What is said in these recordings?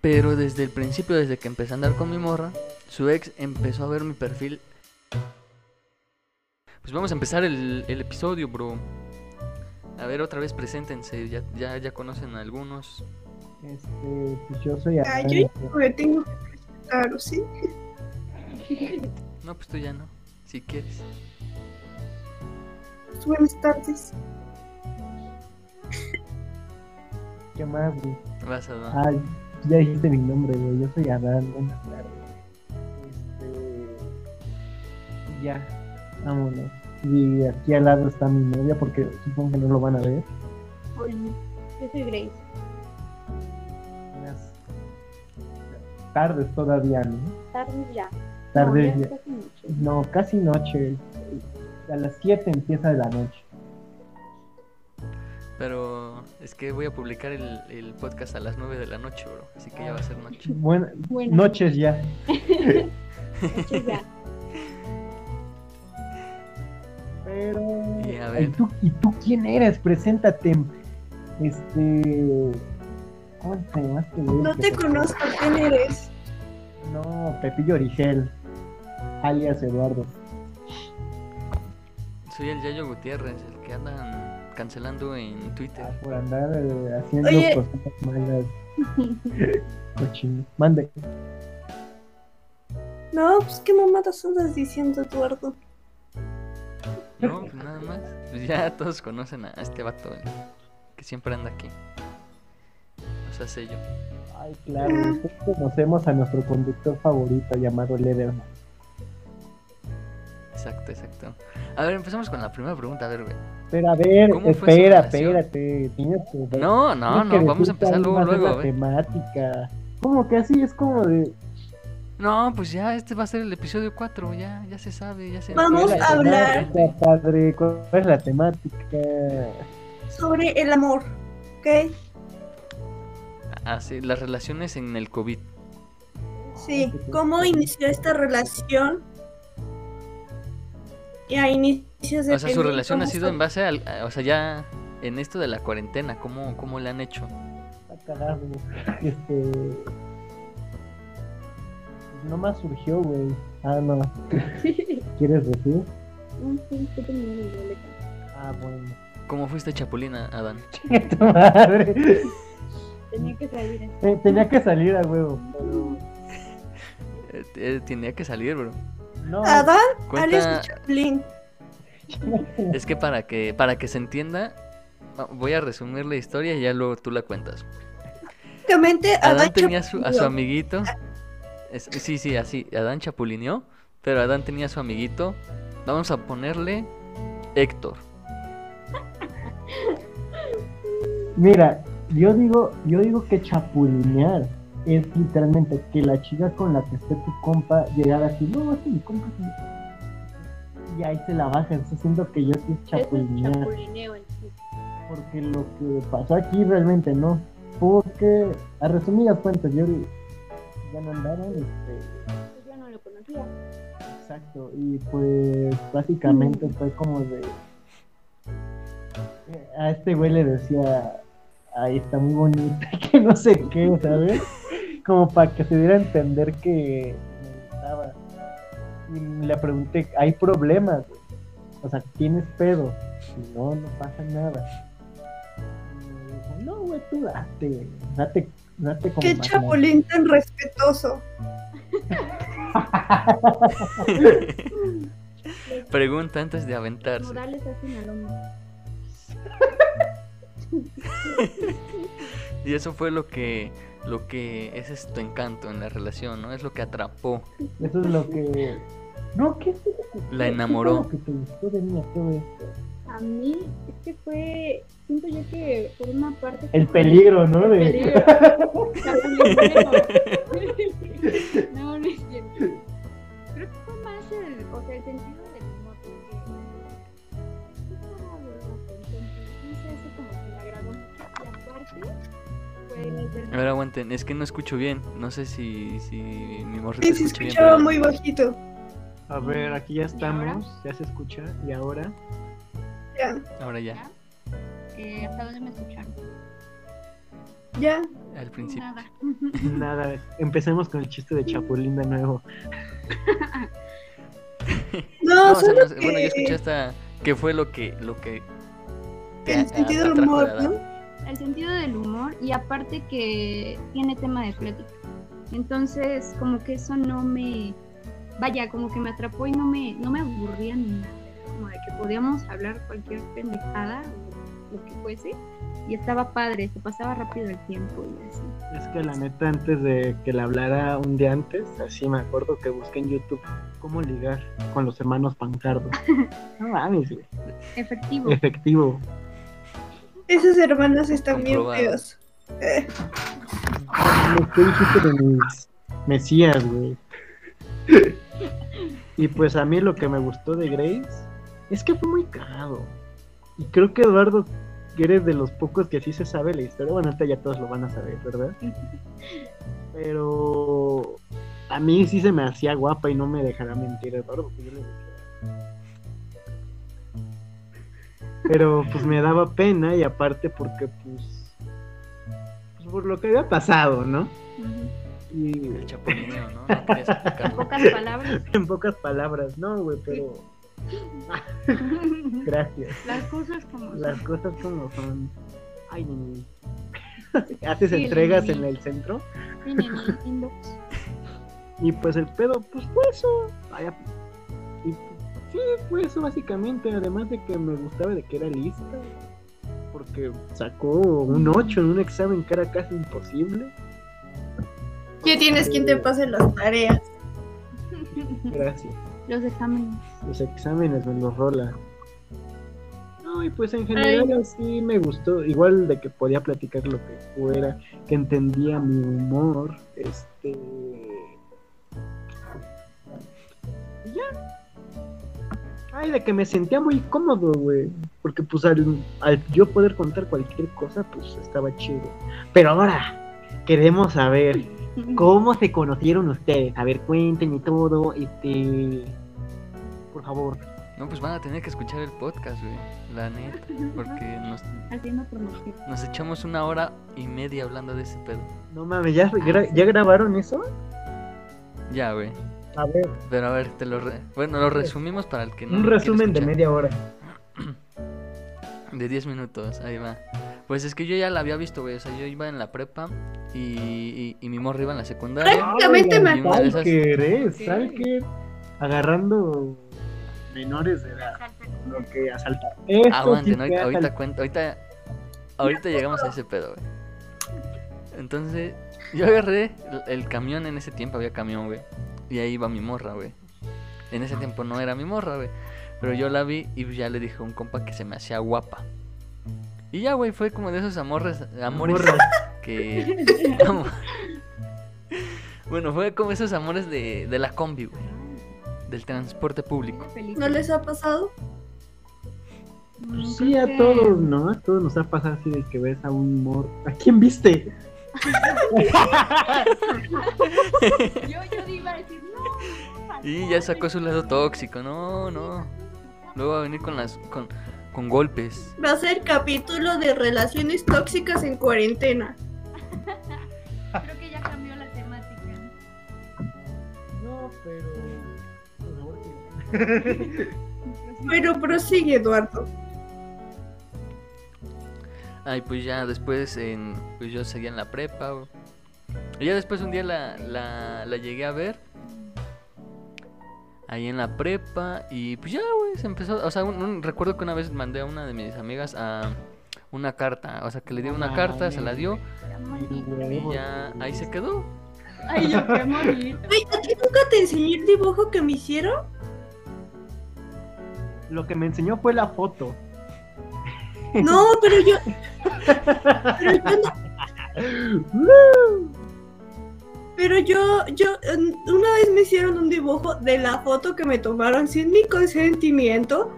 Pero desde el principio, desde que empecé a andar con mi morra, su ex empezó a ver mi perfil. Pues vamos a empezar el, el episodio, bro. A ver, otra vez preséntense. Ya, ya, ya conocen a algunos. Este, pues yo soy Ah, Adán, yo me tengo que presentar, ¿o sí? No, pues tú ya no. Si quieres. Buenas tardes. ¿Qué más, güey? Vas a dar. Ah, ya dijiste mi nombre, güey. Yo soy Adán, buenas tardes. Este. Ya, vámonos. Y aquí al lado está mi novia porque supongo que no lo van a ver. Hola, yo soy Grace. Unas tardes todavía, ¿no? Tarde ya. Tardes no, ya. ya es casi noche. No, casi noche. A las 7 empieza la noche. Pero es que voy a publicar el, el podcast a las 9 de la noche, bro. Así que ya va a ser noche. Buena- Buenas noches ya. noches ya. Pero. Y a ver. ¿Y tú, ¿Y tú quién eres? Preséntate. Este. ¿Cómo te llamaste? No te conozco, ¿quién eres? No, Pepillo Origel. Alias Eduardo. Soy el Yayo Gutiérrez, el que andan cancelando en Twitter. Ah, por andar eh, haciendo Oye. cosas malas. Cochino. Mande. No, pues qué mamadas andas diciendo, Eduardo. No, pues nada más. Pues ya todos conocen a este vato, el que siempre anda aquí. O sea, sé yo. Ay, claro. Nosotros conocemos a nuestro conductor favorito llamado Lederman. Exacto, exacto. A ver, empezamos con la primera pregunta, a ver, güey. Pero a ver, ¿Cómo fue su espera, espérate. Tienes que ver- No, no, no, vamos a empezar luego, luego, temática. Como que así es como de. No, pues ya, este va a ser el episodio 4, ya, ya se sabe, ya se Vamos ¿cuál es la a hablar. temática, padre? ¿Cuál es la temática? Sobre el amor, ¿ok? Ah, sí, las relaciones en el COVID. Sí, ¿cómo inició esta relación? Y a inicios de O sea, su relación ha ¿cómo sido en base al, a- o sea, ya en esto de la cuarentena, ¿cómo, cómo le han hecho? Está cagado. Este. Nomás surgió, güey. Ah, no. ¿Quieres decir? Ah, bueno. ¿Cómo fuiste chapulina, Adán? Tu madre. Tenía que salir Eh, tenía que salir a huevo. Eh, eh, tenía que salir, bro. No, Adán, Cuenta, Chaplin. es que para que para que se entienda, va- voy a resumir la historia y ya luego tú la cuentas. Básicamente, Adán Adán tenía su- a su amiguito. es- sí, sí, así. Adán chapulineó. Pero Adán tenía a su amiguito. Vamos a ponerle Héctor. Mira, yo digo, yo digo que chapulinear es literalmente que la chica con la que esté tu compa llegara así, no, es mi compa es mi-". y ahí se la baja, entonces siento que yo sí es chapulineo porque lo que pasó aquí realmente no, porque a resumidas cuentas yo ya no andaban, este, yo no lo conocía. Exacto, y pues básicamente fue como de... A este güey le decía, ahí está muy bonita, que no sé qué, ¿sabes? Como para que se diera a entender que me gustaba. Y le pregunté, ¿hay problemas? güey? O sea, ¿tienes pedo? Y no, no pasa nada. Y me dijo, no, güey, tú date, date, date como Qué más chapulín tan respetuoso. Pregunta antes de aventarse. Morales hacen al hombre. Y eso fue lo que lo que ese es tu encanto en la relación, ¿no? Es lo que atrapó. Eso es lo que. No, ¿qué es La ¿Qué enamoró. fue lo que te gustó de mí a todo esto? A mí es que fue, siento yo que por una parte... El peligro, ¿no? El peligro. No, no es cierto. Creo que fue más el, o sea, el sentido ver- A ver, aguanten, es que no escucho bien. No sé si, si mi morrito Sí, se escucha bien. escuchaba pero- muy bajito. A ver, aquí ya estamos, ya se escucha. Y ahora, Ya, Ahora ya, Eh, ¿Hasta dónde me escucharon? ya. al principio. Nada. nada, empecemos con el chiste de Chapulín de nuevo. No, No, o sea, solo no que bueno, yo escuché hasta qué fue lo que lo que el sentido del humor. ¿no? El sentido del humor y aparte que tiene tema de plática. Entonces, como que eso no me. Vaya, como que me atrapó y no me, no me aburría ni nada. Como de que podíamos hablar cualquier pendejada o lo que fuese. Y estaba padre, se pasaba rápido el tiempo y así. Es que la neta, antes de que le hablara un día antes, así me acuerdo que busqué en YouTube cómo ligar con los hermanos Pancardo. No mames, güey. Efectivo. Efectivo. Esos hermanos están bien feos. Eh, que dijiste de mis mesías, güey. Y pues a mí lo que me gustó de Grace es que fue muy cagado. Y creo que Eduardo, que eres de los pocos que sí se sabe la historia. Bueno, ahorita ya todos lo van a saber, ¿verdad? Pero a mí sí se me hacía guapa y no me dejará mentir Eduardo. porque yo le decía. Pero pues me daba pena y aparte porque pues, pues por lo que había pasado, ¿no? Y El chapulineo, ¿no? En pocas palabras. en pocas palabras, no, güey, pero gracias. Las cosas como son. Las cosas como son. Ay, ni- Haces Sí, entregas ni- en el centro Sí, y pues el pedo, pues fue eso. Vaya, y sí, fue eso básicamente, además de que me gustaba de que era lista. Porque sacó un 8 en un examen que era casi imposible. Ya tienes quien te pase las tareas. Gracias. Los exámenes. los exámenes me los rola. No, y pues en general así me gustó, igual de que podía platicar lo que fuera, que entendía mi humor, este... Ay, de que me sentía muy cómodo, güey, porque pues al, al yo poder contar cualquier cosa, pues estaba chido. Pero ahora, queremos saber cómo se conocieron ustedes. A ver, cuéntenme todo, este... Por favor. No, pues van a tener que escuchar el podcast, güey. La neta. Porque nos, nos echamos una hora y media hablando de ese pedo. No mames, ¿ya, gra- ¿ya grabaron eso? Ya, güey. A ver, Pero a ver, te lo... re- Bueno, lo resumimos para el que no un resumen de media hora. De 10 minutos, ahí va. Pues es que yo ya la había visto, güey. O sea, yo iba en la prepa y, y, y mi morra iba en la secundaria. Prácticamente me esas- Stalker, ¿eh? Sí. Stalker. Agarrando menores de edad. Lo que asaltar. Aguanten, ahorita, ahorita cuento, ahorita, ahorita llegamos a ese pedo, güey. Entonces, yo agarré el, el camión en ese tiempo, había camión, güey. Y ahí iba mi morra, güey. En ese tiempo no era mi morra, güey. Pero yo la vi y ya le dije a un compa que se me hacía guapa. Y ya, güey, fue como de esos amores, amores que... bueno, fue como esos amores de, de la combi, güey. Del transporte público. ¿No les ha pasado? Pues sí, a todos, ¿no? A todos nos ha pasado así de que ves a un mor... ¿A quién viste? Yo, yo iba a decir, no. Y ya sacó su lado tóxico, no, no. Luego va a venir con las con, con golpes. Va a ser capítulo de relaciones tóxicas en cuarentena. Creo que ya cambió la temática. No, pero... Pero prosigue, Eduardo. Ay, pues ya después en, pues yo seguía en la prepa. Y ya después un día la, la, la llegué a ver. Ahí en la prepa. Y pues ya, güey, se empezó. O sea, un- un- recuerdo que una vez mandé a una de mis amigas a una carta. O sea, que le dio una carta, se la dio. Y ya ahí se quedó. Ay, yo quiero morir. Ay, ¿a ti nunca te enseñé el dibujo que me hicieron? Lo que me enseñó fue la foto. No, pero yo. Pero yo no- Pero yo, yo, una vez me hicieron un dibujo de la foto que me tomaron sin mi consentimiento.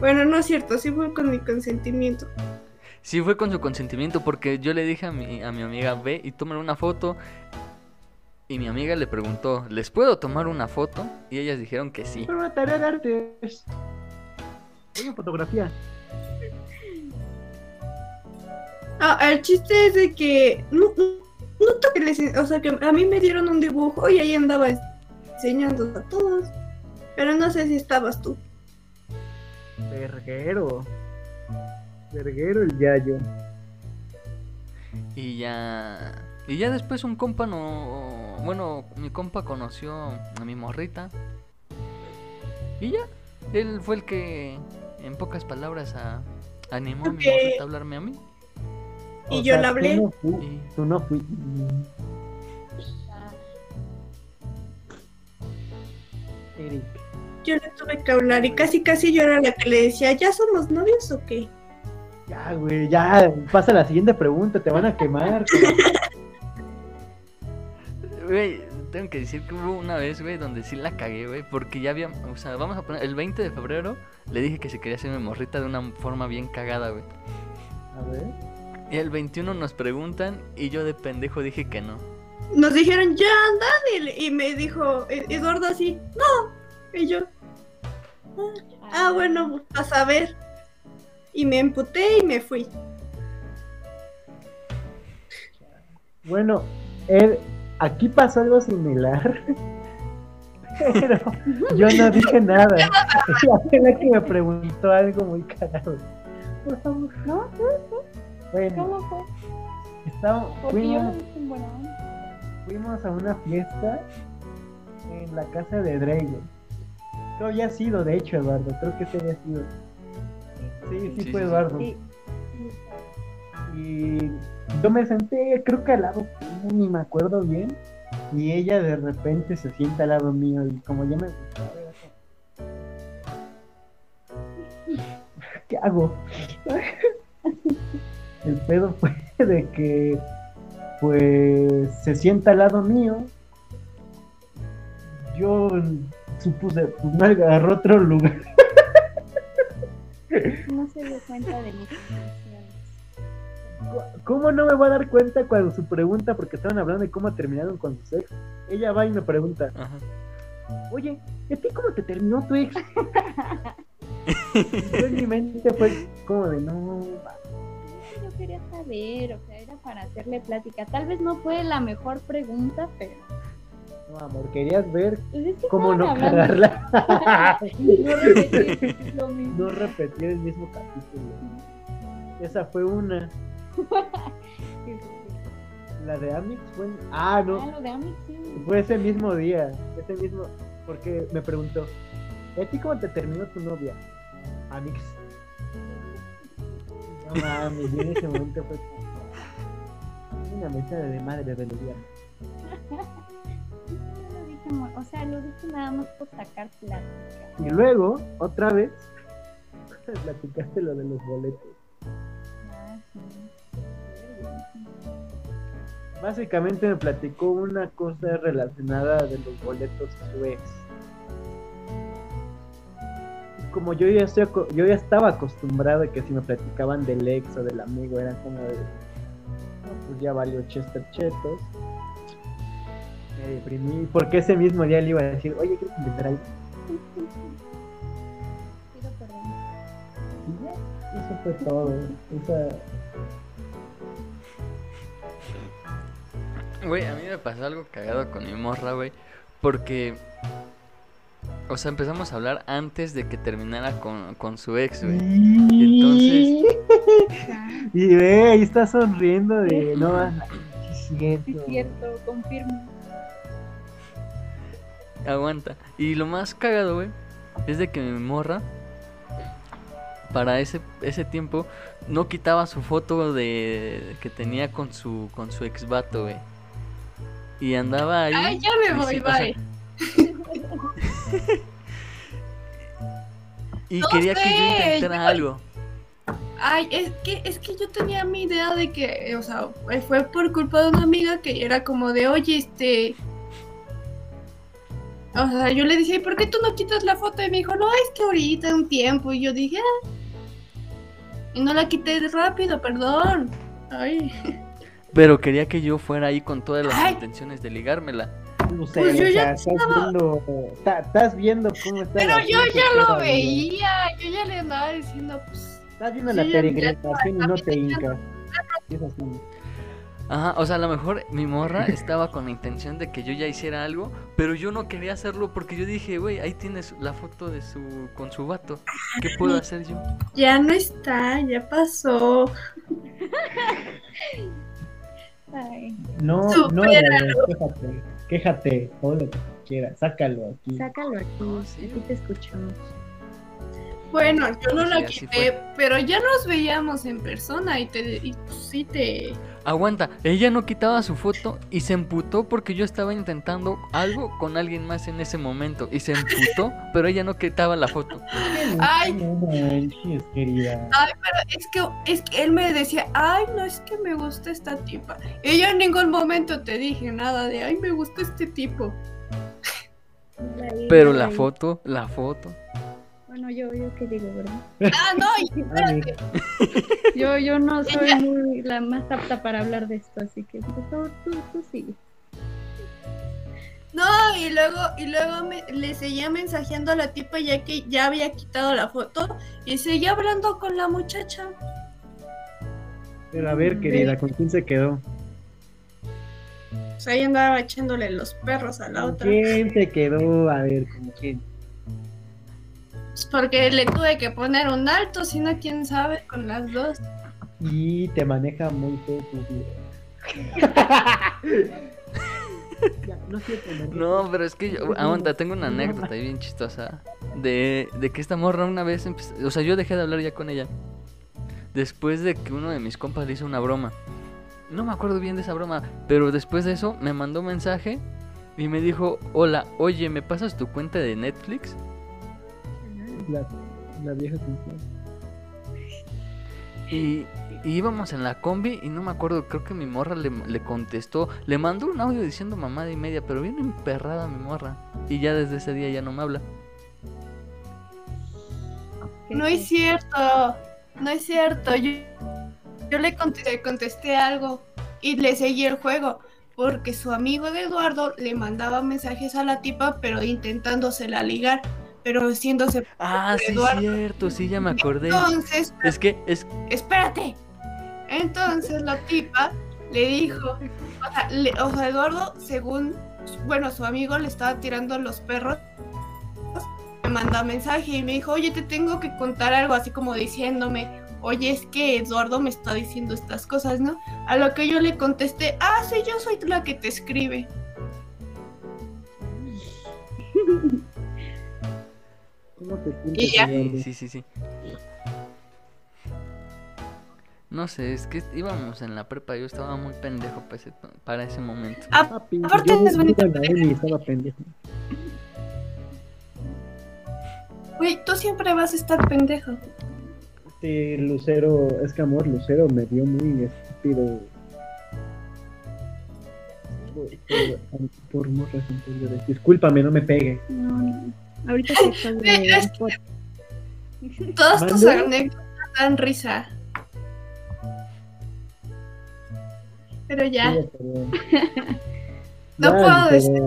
Bueno, no es cierto, sí fue con mi consentimiento. Sí, fue con su consentimiento porque yo le dije a mi, a mi amiga, ve y tómale una foto. Y mi amiga le preguntó, ¿les puedo tomar una foto? Y ellas dijeron que sí. Pero una tarea de arte. Oye, fotografía. Ah, el chiste es de que no, no, que les, o sea que a mí me dieron un dibujo y ahí andaba enseñando a todos. Pero no sé si estabas tú. Verguero. Verguero el yayo. Y ya. Y ya después un compa no. Bueno, mi compa conoció a mi morrita. Y ya. Él fue el que, en pocas palabras, a- animó a mi morrita a hablarme a mí. Y O yo sea, le hablé. Tú no, tú fui. Eric. Yo le tuve que hablar y casi casi yo era la que le decía, ¿ya somos novios o qué? Ya, güey, ya. Pasa la siguiente pregunta, te van a quemar. Güey, tengo que decir que hubo una vez, güey, donde sí la cagué, güey, porque ya había, o sea, vamos a poner, el 20 de febrero le dije que se quería hacer mi morrita de una forma bien cagada, güey. A ver. Y el 21 nos preguntan y yo de pendejo dije que no. Nos dijeron, ya, Daniel. Y me dijo E- Eduardo así, no. Y yo, ah, bueno, a saber. Y me emputé y me fui. Bueno, Ed, aquí pasó algo similar. Pero yo no dije nada. La que me preguntó algo muy cagado. Por favor. ¿No? Bueno, ¿Cómo fue? fuimos, a una fiesta en la casa de Drake. Creo ya ha sido, de hecho, Eduardo. Creo que ese había sido. Sí, sí, Sí, fue sí. Eduardo. Sí. Y yo me senté, creo que al lado, ni me acuerdo bien. Y ella de repente se sienta al lado mío y como ya me ¿qué hago? El pedo fue de que pues se sienta al lado mío. Yo supuse, pues me agarró otro lugar. No se dio cuenta de mis emociones. ¿Cómo no me va a dar cuenta cuando su pregunta, porque estaban hablando de cómo terminaron con su ex? Ella va y me pregunta, Ajá. oye, ¿y a ti cómo te terminó tu ex? Yo en mi mente fue como de, no, va". Yo quería saber, o sea, era para hacerle plática. Tal vez no fue la mejor pregunta, pero. no, amor, querías ver Pues es que cómo no hablando- cagarla. No repetir lo mismo. no repetir el mismo capítulo. Esa fue una. La de Amix fue. Ah, Ah, no. lo de Amix sí. Fue ese mismo día. Ese mismo. Porque me preguntó: ¿y a ti cómo te terminó tu novia? Amix. No mames, y en ese momento fue como. Una mesa de madre de mo- o sea, lo dije nada más por sacar plática. Y luego, otra vez, platicaste lo de los boletos. Ah, sí. Básicamente me platicó una cosa relacionada de los boletos a su ex. Como yo ya, estoy aco- yo ya estaba acostumbrado a que si me platicaban del ex o del amigo, era como de. "No, pues ya valió Chester Chetos. Me deprimí, porque ese mismo día le iba a decir, oye, ¿quieres invitar algo? Pido perdón. Y ya, eso fue todo. Esa, Güey, a mí me pasó algo cagado con mi morra, güey. Porque. O sea, empezamos a hablar antes de que terminara con, con su ex, güey. Y Ah, Y ve, ahí está sonriendo de no, sí es cierto. sí, es cierto, confirmo. Aguanta. Y lo más cagado, güey, es de que mi morra, para ese, ese tiempo, no quitaba su foto de que tenía con su con su ex vato, güey. Y andaba ahí. Ay, ya me voy, dici- o sea, bye. Y No quería que yo intentara yo- algo. Ay, es que, es que yo tenía mi idea de que, o sea, fue por culpa de una amiga que era como de, oye, este... O sea, yo le dije, ¿por qué tú no quitas la foto? Y me dijo, no, es que ahorita un tiempo. Y yo dije, ah. Y no la quité rápido, perdón. Ay. Pero quería que yo fuera ahí con todas las Ay. intenciones de ligármela. No sé, Pues yo o ya estás viendo, ta- estás viendo cómo está Pero yo ya lo veía, yo ya le andaba diciendo, pues, Estás viendo la peregrinación y no te hincas. Sí, es así. Ajá, o sea, a lo mejor mi morra estaba con la intención de que yo ya hiciera algo, pero yo no quería hacerlo porque yo dije, güey, ahí tienes la foto de su con su vato. ¿Qué puedo hacer yo? ya no está, ya pasó. Ay, No, no, Supéralo. Quéjate, todo lo que quieras, sácalo aquí. sácalo aquí, No, sí. aquí te escuchamos. Bueno, yo no Sí, la quité, pero ya nos veíamos en persona y te y pues, sí te Aguanta, ella no quitaba su foto y se emputó porque yo estaba intentando algo con alguien más en ese momento y se emputó, pero ella no quitaba la foto. Ay. No manches, querida. es que es que él me decía, "Ay, no es que me gusta esta tipa." Y yo en ningún momento te dije nada de, "Ay, me gusta este tipo." Pero la foto, la foto. Bueno, yo, yo qué digo, ¿verdad? Ah, no, y espérate. Yo, yo no soy muy la más apta para hablar de esto, así que por favor, tú, tú sigue. No, y luego, y luego me- le seguía mensajeando a la tipa ya que ya había quitado la foto y seguía hablando con la muchacha. Pero a ver, querida, ¿con quién se quedó? O sea, ella andaba echándole los perros a la ¿Con otra. quién se quedó? A ver, ¿con quién? Porque le tuve que poner un alto, si no, quién sabe, con las dos. Y te maneja muy feo tu vida. Ya, no no. Pero es que yo, aguanta, tengo una anécdota ahí bien chistosa de, de que esta morra una vez, empe- o sea, yo dejé de hablar ya con ella después de que uno de mis compas le hizo una broma. No me acuerdo bien de esa broma, pero después de eso me mandó un mensaje y me dijo, hola, oye, ¿me pasas tu cuenta de Netflix? La, la vieja confiable. Y, y íbamos en la combi y no me acuerdo, creo que mi morra le, le contestó, le mandó un audio diciendo mamada y media, pero bien emperrada mi morra. Y ya desde ese día ya no me habla. ¿Qué- No es cierto, no es cierto. Yo, yo le contesté, contesté algo y le seguí el juego. Porque su amigo de Eduardo le mandaba mensajes a la tipa, pero intentándosela ligar, pero siéndose. Ah, sí, Eduardo. cierto, sí, ya me acordé. Entonces, Es que, es, espérate. Entonces la tipa le dijo, o sea, le- o sea, Eduardo, según, bueno, su amigo le estaba tirando los perros, me manda mensaje y me dijo, oye, te tengo que contar algo, así como diciéndome, oye, es que Eduardo me está diciendo estas cosas, ¿no? A lo que yo le contesté, ah, sí, yo soy la que te escribe. ¿Cómo te Y sientes, ya. Sí, sí, sí, sí. No sé, es que íbamos en la prepa, yo estaba muy pendejo para ese, para ese momento. Ah, Aparte es bonito. estaba pendejo. güey, tú siempre vas a estar pendejo. Este Lucero, es que amor, Lucero me dio muy estúpido. Por, por, por morras anteriores. Discúlpame, no me pegue. No, no. Ahorita te acabo Ve, de Todas tus anécdotas dan risa. Pero ya. Sí. No Ya, puedo decir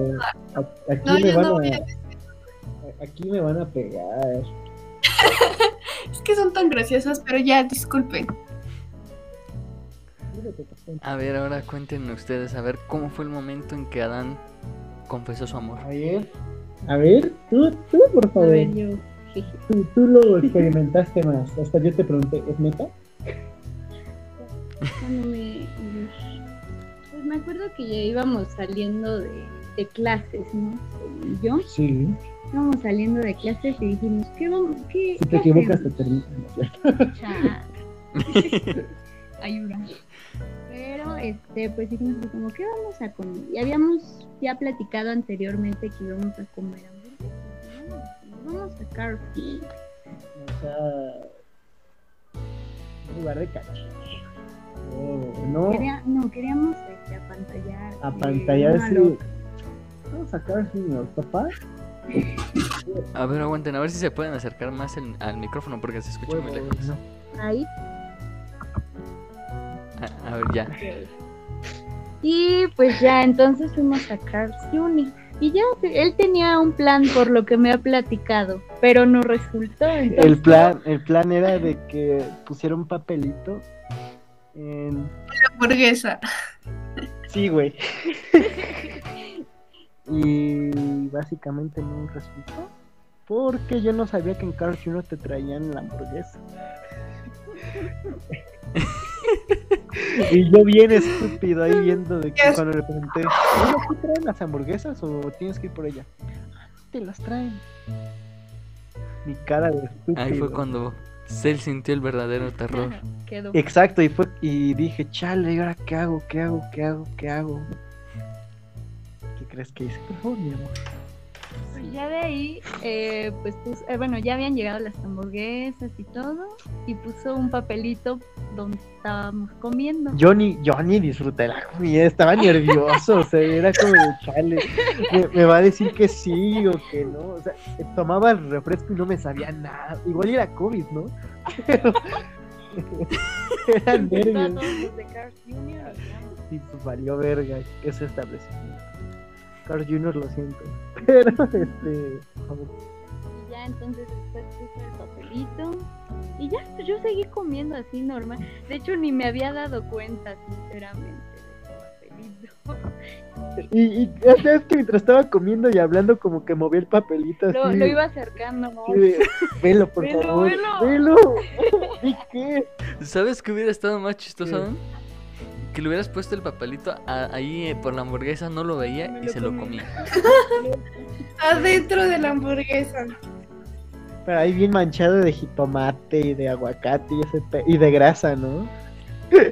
a- Aquí, No, me yo van no a, voy a aquí me van a pegar. Es que son tan graciosas, pero ya, disculpen. A ver, ahora cuéntenme ustedes, a ver, ¿cómo fue el momento en que Adán confesó su amor? A ver, a ver, tú, tú por A favor. ver, yo. Tú, tú lo experimentaste más. Hasta yo te pregunté, ¿es neta? Cuando me. Pues me acuerdo que ya íbamos saliendo de, de clases, ¿no? Según Yo Sí. íbamos saliendo de clases y dijimos, ¿qué vamos? ¿Qué? Si te qué equivocas, te hacemos? terminas. Chale. Ayuda. Pero, este, pues dijimos como, ¿qué vamos a comer? Y habíamos ya platicado anteriormente que íbamos a comer hamburguesas. Vamos, vamos a Carrefour. O sea, un lugar de cachorro. Oh, no, Quería- no, queríamos este, apantallar. a eh, pantallar una sí. loca. Vamos a sacar señor papá. A ver, aguanten, a ver si se pueden acercar más el- al micrófono porque se escucha muy Huevos, lejos. no. Ahí. A, a ver, ya. Y pues ya, entonces fuimos a Carl's Jr. Y ya, él tenía un plan por lo que me ha platicado, pero no resultó. El plan, el plan era de que pusiera un papelito en... Hamburguesa. Sí, güey. y básicamente no resultó. Porque yo no sabía que en Carl Jr. te traían la hamburguesa. y yo bien estúpido ahí viendo de que Yes. cuando le pregunté, "Oye, ¿aquí traen las hamburguesas o tienes que ir por ella? Te las traen. Mi cara de estúpido. Ahí fue cuando Cell sintió el verdadero terror. Quedó. Exacto, y fue y dije, chale, ¿y ahora qué hago? ¿Qué hago? ¿Qué hago? ¿Qué hago? ¿Qué crees que hice? Por favor, mi amor. Pues ya de ahí, eh, pues eh, bueno, ya habían llegado las hamburguesas y todo, y puso un papelito donde estábamos comiendo. Yo ni, yo ni disfruté la comida, estaba nervioso, o sea, era como de chale, me, me va a decir que sí o que no, o sea, tomaba el refresco y no me sabía nada, igual era COVID, ¿no? Pero era nervios, Todos los de Carl's Jr. y ya. y pues valió verga ese establecimiento. Carl Jr. lo siento, pero este, Y ya entonces después puse el papelito. Y ya, pues yo seguí comiendo así normal. De hecho, ni me había dado cuenta, sinceramente, de ese papelito. y, y ya sabes que mientras estaba comiendo y hablando como que movía el papelito así. Lo, lo iba acercando de, velo, por Velo, favor, velo". velo. ¿Y qué? ¿Sabes qué hubiera estado más chistoso ¿Qué? Que le hubieras puesto el papelito a- ahí eh, por la hamburguesa, no lo veía Me y lo se lo comí. comía. Adentro de la hamburguesa. Pero ahí bien manchado de jitomate y de aguacate y, ese pe- y de grasa, ¿no?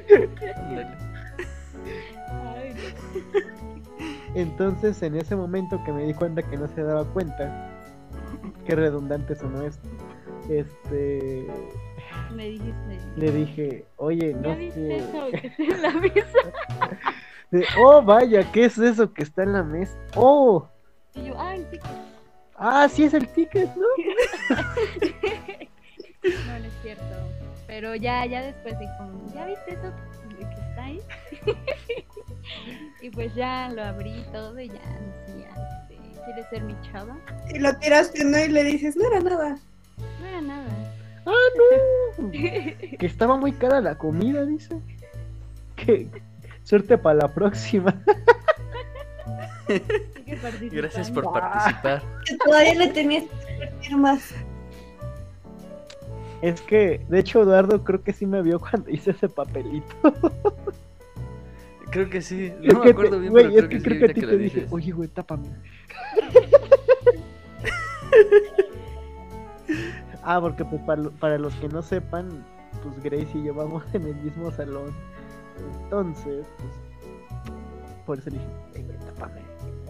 Entonces, en ese momento que me di cuenta que no se daba cuenta, qué redundante sonó esto, este, me dijiste. le dije, oye, no ¿Ya viste sé. eso que está en la mesa? De, oh, vaya, ¿qué es eso que está en la mesa? Oh, Y yo, ay, sí. ah, sí es el ticket, ¿no? No, no es cierto. Pero ya, ya después dijo, ¿ya viste eso que está ahí? y pues ya lo abrí todo y ya decía, este, ¿quieres ser mi chava? Y lo tiraste, ¿no? Y le dices, no era nada. No era nada. ¡Ah, no! Que estaba muy cara la comida, dice. Que suerte para la próxima. Gracias por participar. Que todavía le tenías que divertir más. Es que, de hecho, Eduardo creo que sí me vio cuando hice ese papelito. Creo que sí. Es No me que acuerdo te- bien, güey, pero es creo que, que sí, creo que a ahorita ti que te dije, dices. oye, güey, tápame. Ah, porque pues para, lo- para los que no sepan, pues Grace y yo vamos en el mismo salón. Entonces, pues, por eso le dije, "Ey, güey, tápame.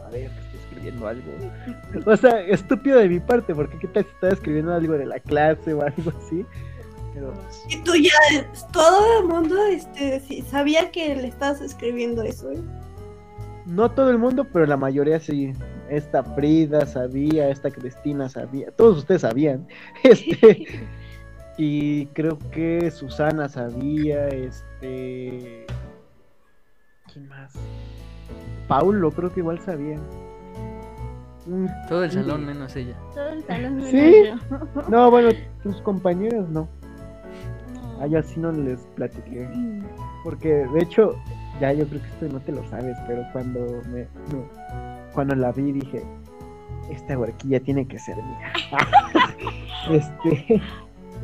A ver, que estoy escribiendo algo. O sea, estúpido de mi parte, porque qué tal si estaba escribiendo algo de la clase o algo así. Pero, Y tú ya, todo el mundo este, sabía que le estabas escribiendo eso, ¿eh? No todo el mundo, pero la mayoría sí. Esta Frida sabía, esta Cristina sabía, todos ustedes sabían. Este, y creo que Susana sabía, este. ¿Quién más? Paulo, creo que igual sabía. Mm, Todo el salón menos ella. Todo el salón menos ¿Sí? yo. No, bueno, tus compañeros no. No. A ellas sí no les platiqué. Porque de hecho, ya yo creo que esto no te lo sabes, pero cuando me, me- cuando la vi dije, esta huerquilla tiene que ser mía. este,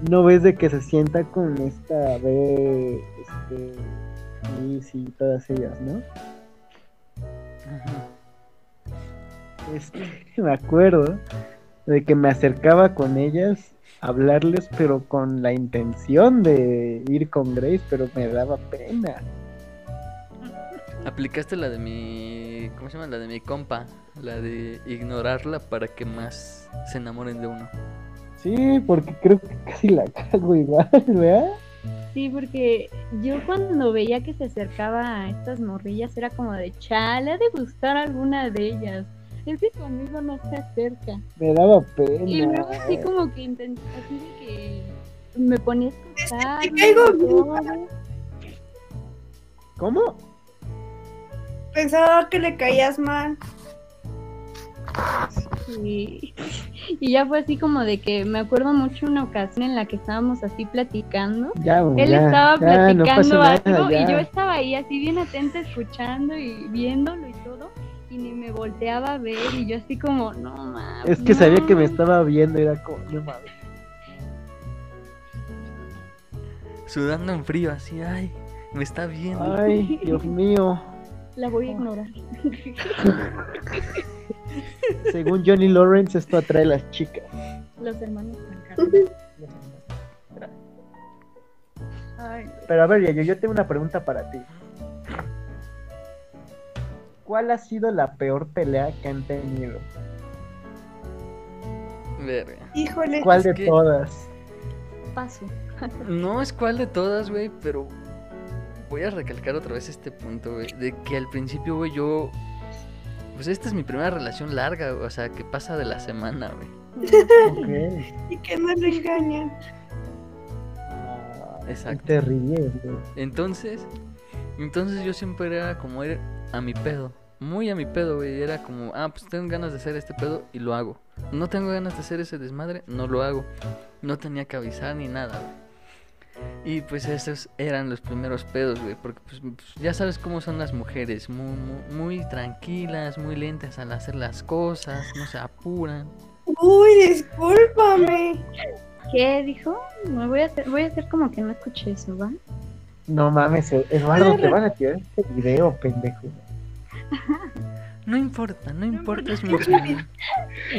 no ves de que se sienta con esta B, este, Liz y todas ellas, ¿no? Este, me acuerdo de que me acercaba con ellas a hablarles, pero con la intención de ir con Grace, pero me daba pena. Aplicaste la de mi. ¿Cómo se llama? La de mi compa. La de ignorarla para que más se enamoren de uno. Sí, porque creo que casi la cago igual, ¿verdad? Sí, porque yo cuando veía que se acercaba a estas morrillas era como de chale, ha de gustar alguna de ellas. Es que conmigo no se acerca. Me daba pena. Y luego así como que intenté, así de que me ponía a escuchar. Te caigo todo. ¿Cómo? Pensaba que le caías mal. Y, y ya fue así como de que me acuerdo mucho una ocasión en la que estábamos así platicando. Ya, Él ya, estaba ya, no platicando nada, algo y yo estaba ahí así bien atenta escuchando y viéndolo y todo y ni me volteaba a ver y yo así como, no mames. Es que sabía no". que me estaba viendo y era como, no mames. Sudando en frío, así, ay, me está viendo. Ay, Dios mío. La voy a ignorar. Según Johnny Lawrence, esto atrae a las chicas. Los hermanos. Ay, Pero a ver, Yayo, yo tengo una pregunta para ti. ¿Cuál ha sido la peor pelea que han tenido? Verga. Híjole. ¿Cuál Es de que- todas? paso. No es cuál de todas, güey, pero voy a recalcar otra vez este punto, güey, de que al principio, güey, yo... Pues esta es mi primera relación larga, güey, o sea, que pasa de la semana, güey. Y que no le engañan. Ah, Exacto. Te ríes, güey. Entonces, entonces yo siempre era como ir a mi pedo, muy a mi pedo, güey. Era como, ah, pues tengo ganas de hacer este pedo y lo hago. No tengo ganas de hacer ese desmadre, no lo hago. No tenía que avisar ni nada, güey. Y pues esos eran los primeros pedos, güey, porque pues, pues, ya sabes cómo son las mujeres, muy, muy, muy tranquilas, muy lentas al hacer las cosas, no se apuran. Uy, discúlpame. ¿Qué dijo? Me voy a hacer, voy a hacer como que no escuché eso, ¿va? No mames, Eduardo, te van a tirar este video, pendejo. No importa, no importa, es opinión.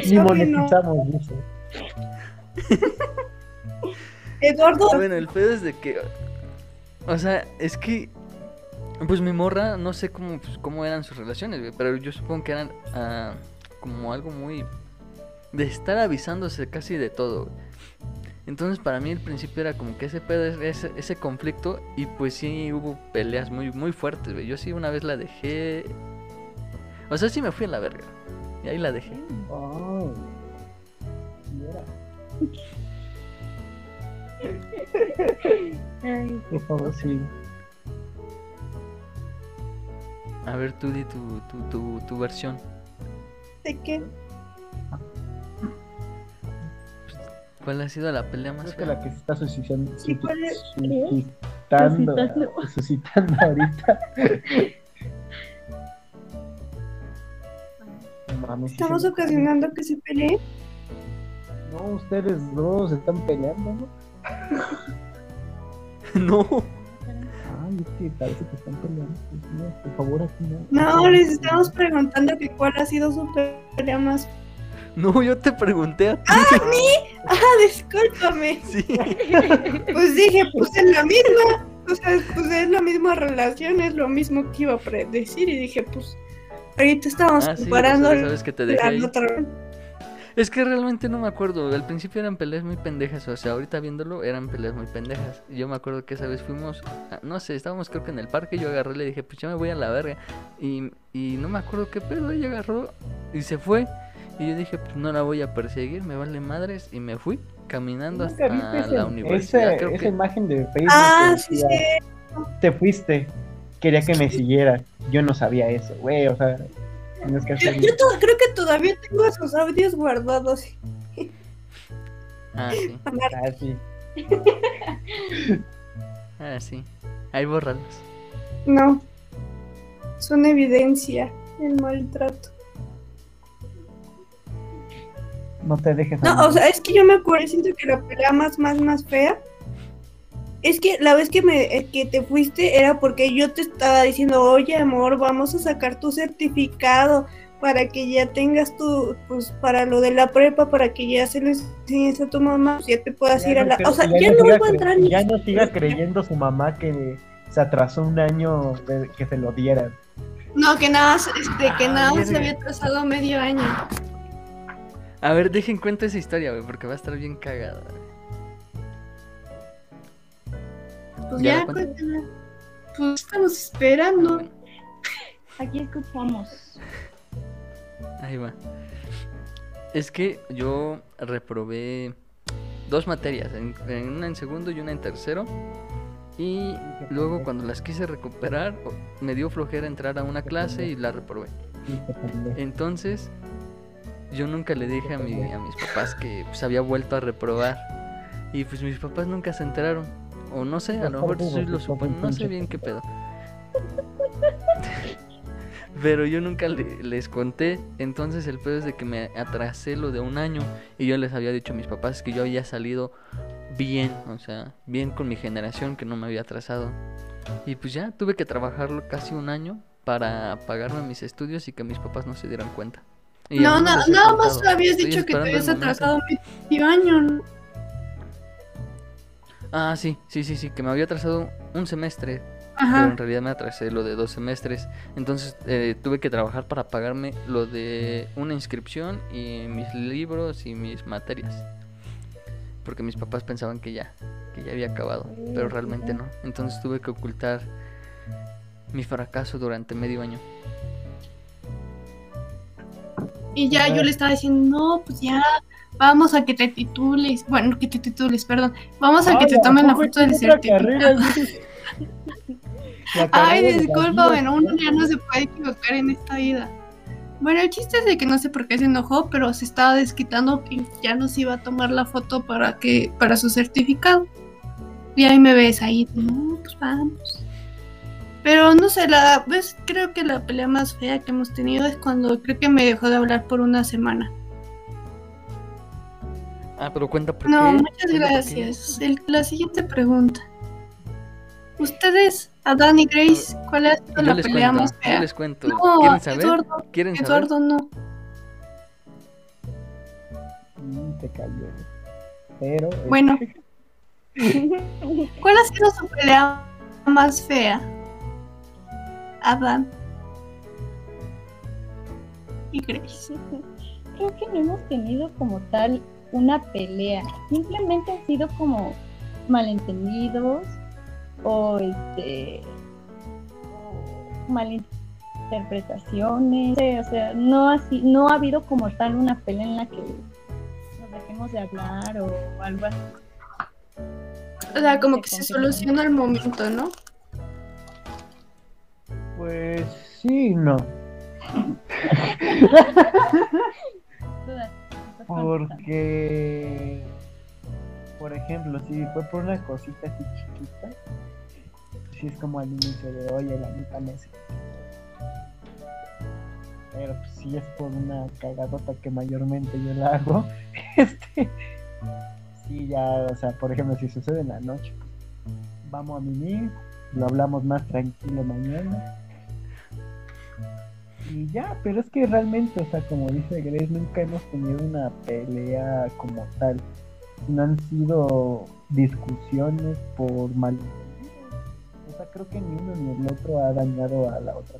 Ni monetizamos, dice. Eduardo, Bueno, el pedo es de que. O sea, es que. Pues mi morra, no sé cómo, pues, cómo eran sus relaciones, güey, pero yo supongo que eran ah, como algo muy. de estar avisándose casi de todo, güey. Entonces, para mí, el principio era como que ese pedo, ese, ese conflicto, y pues sí hubo peleas muy, muy fuertes, güey. Yo sí una vez la dejé. O sea, sí me fui a la verga. Y ahí la dejé. Ay. Mira, Ay, por favor, sí. A ver, tú di tu, tu, tu, tu versión. ¿de qué? ¿Cuál ha sido la pelea más Creo que fea? la que se está suicidando, Sí, ¿cuál es? suscitando, Suscitando. suscitando ahorita. Mames, Estamos se- ocasionando que se peleen. No, ustedes dos están peleando, ¿no? no. Ay, es que parece que están peleando. Pues, no, por favor, aquí no. No, les estamos preguntando que cuál ha sido su pelea más. No, yo te pregunté a ti. Ah, discúlpame. Sí. Pues dije, pues es la misma. O sea, pues es la misma relación, es lo mismo que iba a pre- decir. Y dije, pues ahorita estábamos Ah, sí, comparando sabes, sabes que te dejé la ahí. otra. Es que realmente no me acuerdo. Al principio eran peleas muy pendejas. O sea, ahorita viéndolo eran peleas muy pendejas. Y yo me acuerdo que esa vez fuimos. a- no sé, estábamos creo que en el parque. Yo agarré y le dije, pues ya me voy a la verga. Y, y no me acuerdo qué pedo. Ella agarró y se fue. Y yo dije, pues no la voy a perseguir. Me vale madres. Y me fui caminando ¿Nunca hasta ese- la universidad. ese- creo esa que. imagen de Facebook Ah, sí, te fuiste, quería que me siguieras. Yo no sabía eso, güey, o sea, tienes que Yo, hacer... yo to- creo que todavía tengo esos audios guardados. Ah, sí. Ah, sí. Ah, sí. Ahí bórralos. No. Son evidencia el maltrato. No te dejes... No, o sea, es que yo me acuerdo, siento que la pelea más, más, más fea. Es que la vez que me eh, que te fuiste era porque yo te estaba diciendo, oye amor, vamos a sacar tu certificado para que ya tengas tu, pues para lo de la prepa, para que ya se lo enseñes a tu mamá, pues ya te puedas ir a la... creo- O sea, ya ya no vuelvo a entrar ni... Ya no siga creyendo su mamá que se atrasó un año de que se lo dieran. No, que nada, este, que Ah, nada se había atrasado medio año. A ver, dejen cuenta esa historia, güey, porque va a estar bien cagada. Pues ¿Ya ya, cuéntala. Pues estamos esperando. Bueno, aquí escuchamos. ahí va. Es que yo reprobé dos materias, en, en una en segundo y una en tercero. Y luego cuando las quise recuperar, me dio flojera entrar a una clase y la reprobé. Entonces, yo nunca le dije a, mi, a mis papás que pues, había vuelto a reprobar. Y pues mis papás nunca se enteraron. O no sé, a lo mejor sí lo suponen, no sé bien qué pedo. Pero yo nunca le- les conté. Entonces el pedo es de que me atrasé lo de un año. Y yo les había dicho a mis papás que yo había salido bien. O sea, bien con mi generación, que no me había atrasado. Y pues ya tuve que trabajarlo casi un año para pagarme mis estudios y que mis papás no se dieran cuenta. Y No, he nada más habías Estoy dicho que te habías atrasado medio año. Ah, sí, sí, sí, sí, que me había atrasado un semestre, pero en realidad me atrasé lo de dos semestres. Entonces eh, tuve que trabajar para pagarme lo de una inscripción y mis libros y mis materias. Porque mis papás pensaban que ya, que ya había acabado, pero realmente no. Entonces tuve que ocultar mi fracaso durante medio año. Y ya yo le estaba diciendo, no, pues ya, vamos a que te titules. Bueno, que te titules, perdón. Vamos a que te tomen la ¿a poco foto del certificado. Ay, disculpa, bueno, uno ya no se puede equivocar en esta vida. Bueno, el chiste es de que no sé por qué se enojó, pero se estaba desquitando que ya nos iba a tomar la foto para que para su certificado. Y ahí me ves ahí, no, pues vamos. Pero no sé, la pues creo que la pelea más fea que hemos tenido es cuando creo que me dejó de hablar por una semana. Ah, pero cuenta por No, qué. muchas cuenta por qué. gracias. El- la siguiente pregunta. Ustedes, Adán y Grace, ¿cuál ha sido Yo la pelea cuento, más yo fea? les cuento. No, ¿Quieren saber? Eduardo, ¿Quieren saber? Eduardo no. Mm, te cayó. Pero. eh, Bueno. ¿Cuál ha sido su pelea más fea? Adán y Grace. Creo que no hemos tenido como tal una pelea. Simplemente han sido como malentendidos o este o malinterpretaciones. O sea, no así, no ha habido como tal una pelea en la que nos dejemos de hablar o algo así. O sea, como que se soluciona al momento, ¿no? Pues sí, no. Porque. Por ejemplo, si fue por una cosita así chiquita, si es como al inicio de oye, la me sé". Pero pues, si es por una cagadota que mayormente yo la hago, este. Sí, ya, o sea, por ejemplo, si sucede en la noche, vamos a mimir, lo hablamos más tranquilo mañana. Y ya, pero es que realmente, o sea, como dice Grace, nunca hemos tenido una pelea como tal. No han sido discusiones por mal. O sea, creo que ni uno ni el otro ha dañado a la otra.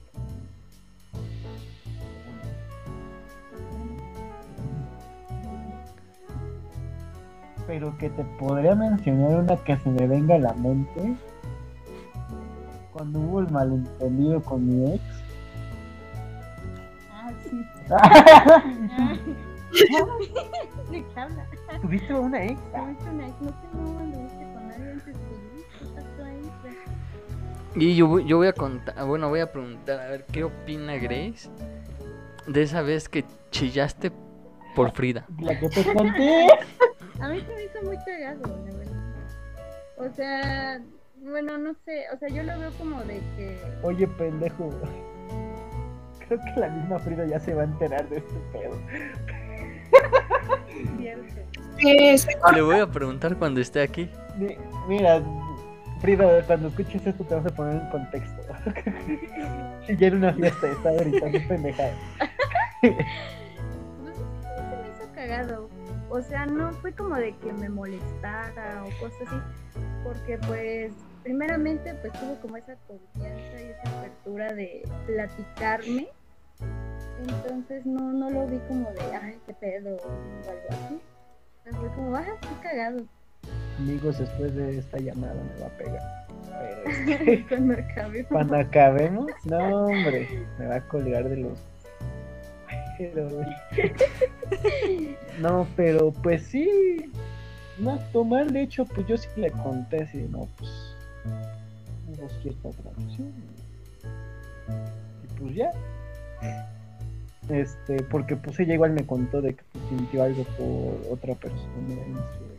Pero que te podría mencionar una que se me venga a la mente. Cuando hubo el malentendido con mi ex. ¿De qué habla? ¿Tuviste una ex? ¿Tuviste una ex? No te no anduviste con nadie antes de mí. ¿Qué pasó ahí? Y yo, voy- yo voy a contar, bueno, voy a preguntar, a ver, ¿qué opina Grace de esa vez que chillaste por Frida? La que te conté. A mí se me hizo muy cagado, la verdad. O sea, bueno, no sé, o sea, yo lo veo como de que... Oye, pendejo. Creo que la misma Frida ya se va a enterar de este pedo. Se Le voy a preguntar cuando esté aquí. Mi- Mira, Frida, cuando escuches esto te vas a poner en contexto. Si ya era una fiesta, está gritando pendejada. Es que sí se me hizo cagado. O sea, no fue como de que me molestara o cosas así, porque pues primeramente pues tuvo como esa confianza y esa apertura de platicarme. Entonces no, no lo vi como de, ay, qué pedo o algo así. Fue como, ah, qué cagado. Amigos, después de esta llamada me va a pegar. Pero Cuando acabe. cuando acabemos, no, hombre, me va a colgar de los. Pero. No, pero pues sí. No, tomar, de hecho, pues yo sí le conté así, no, pues. hubo cierta atracción. Y pues ya. Este, porque pues ella igual me contó de que pues, sintió algo por otra persona en su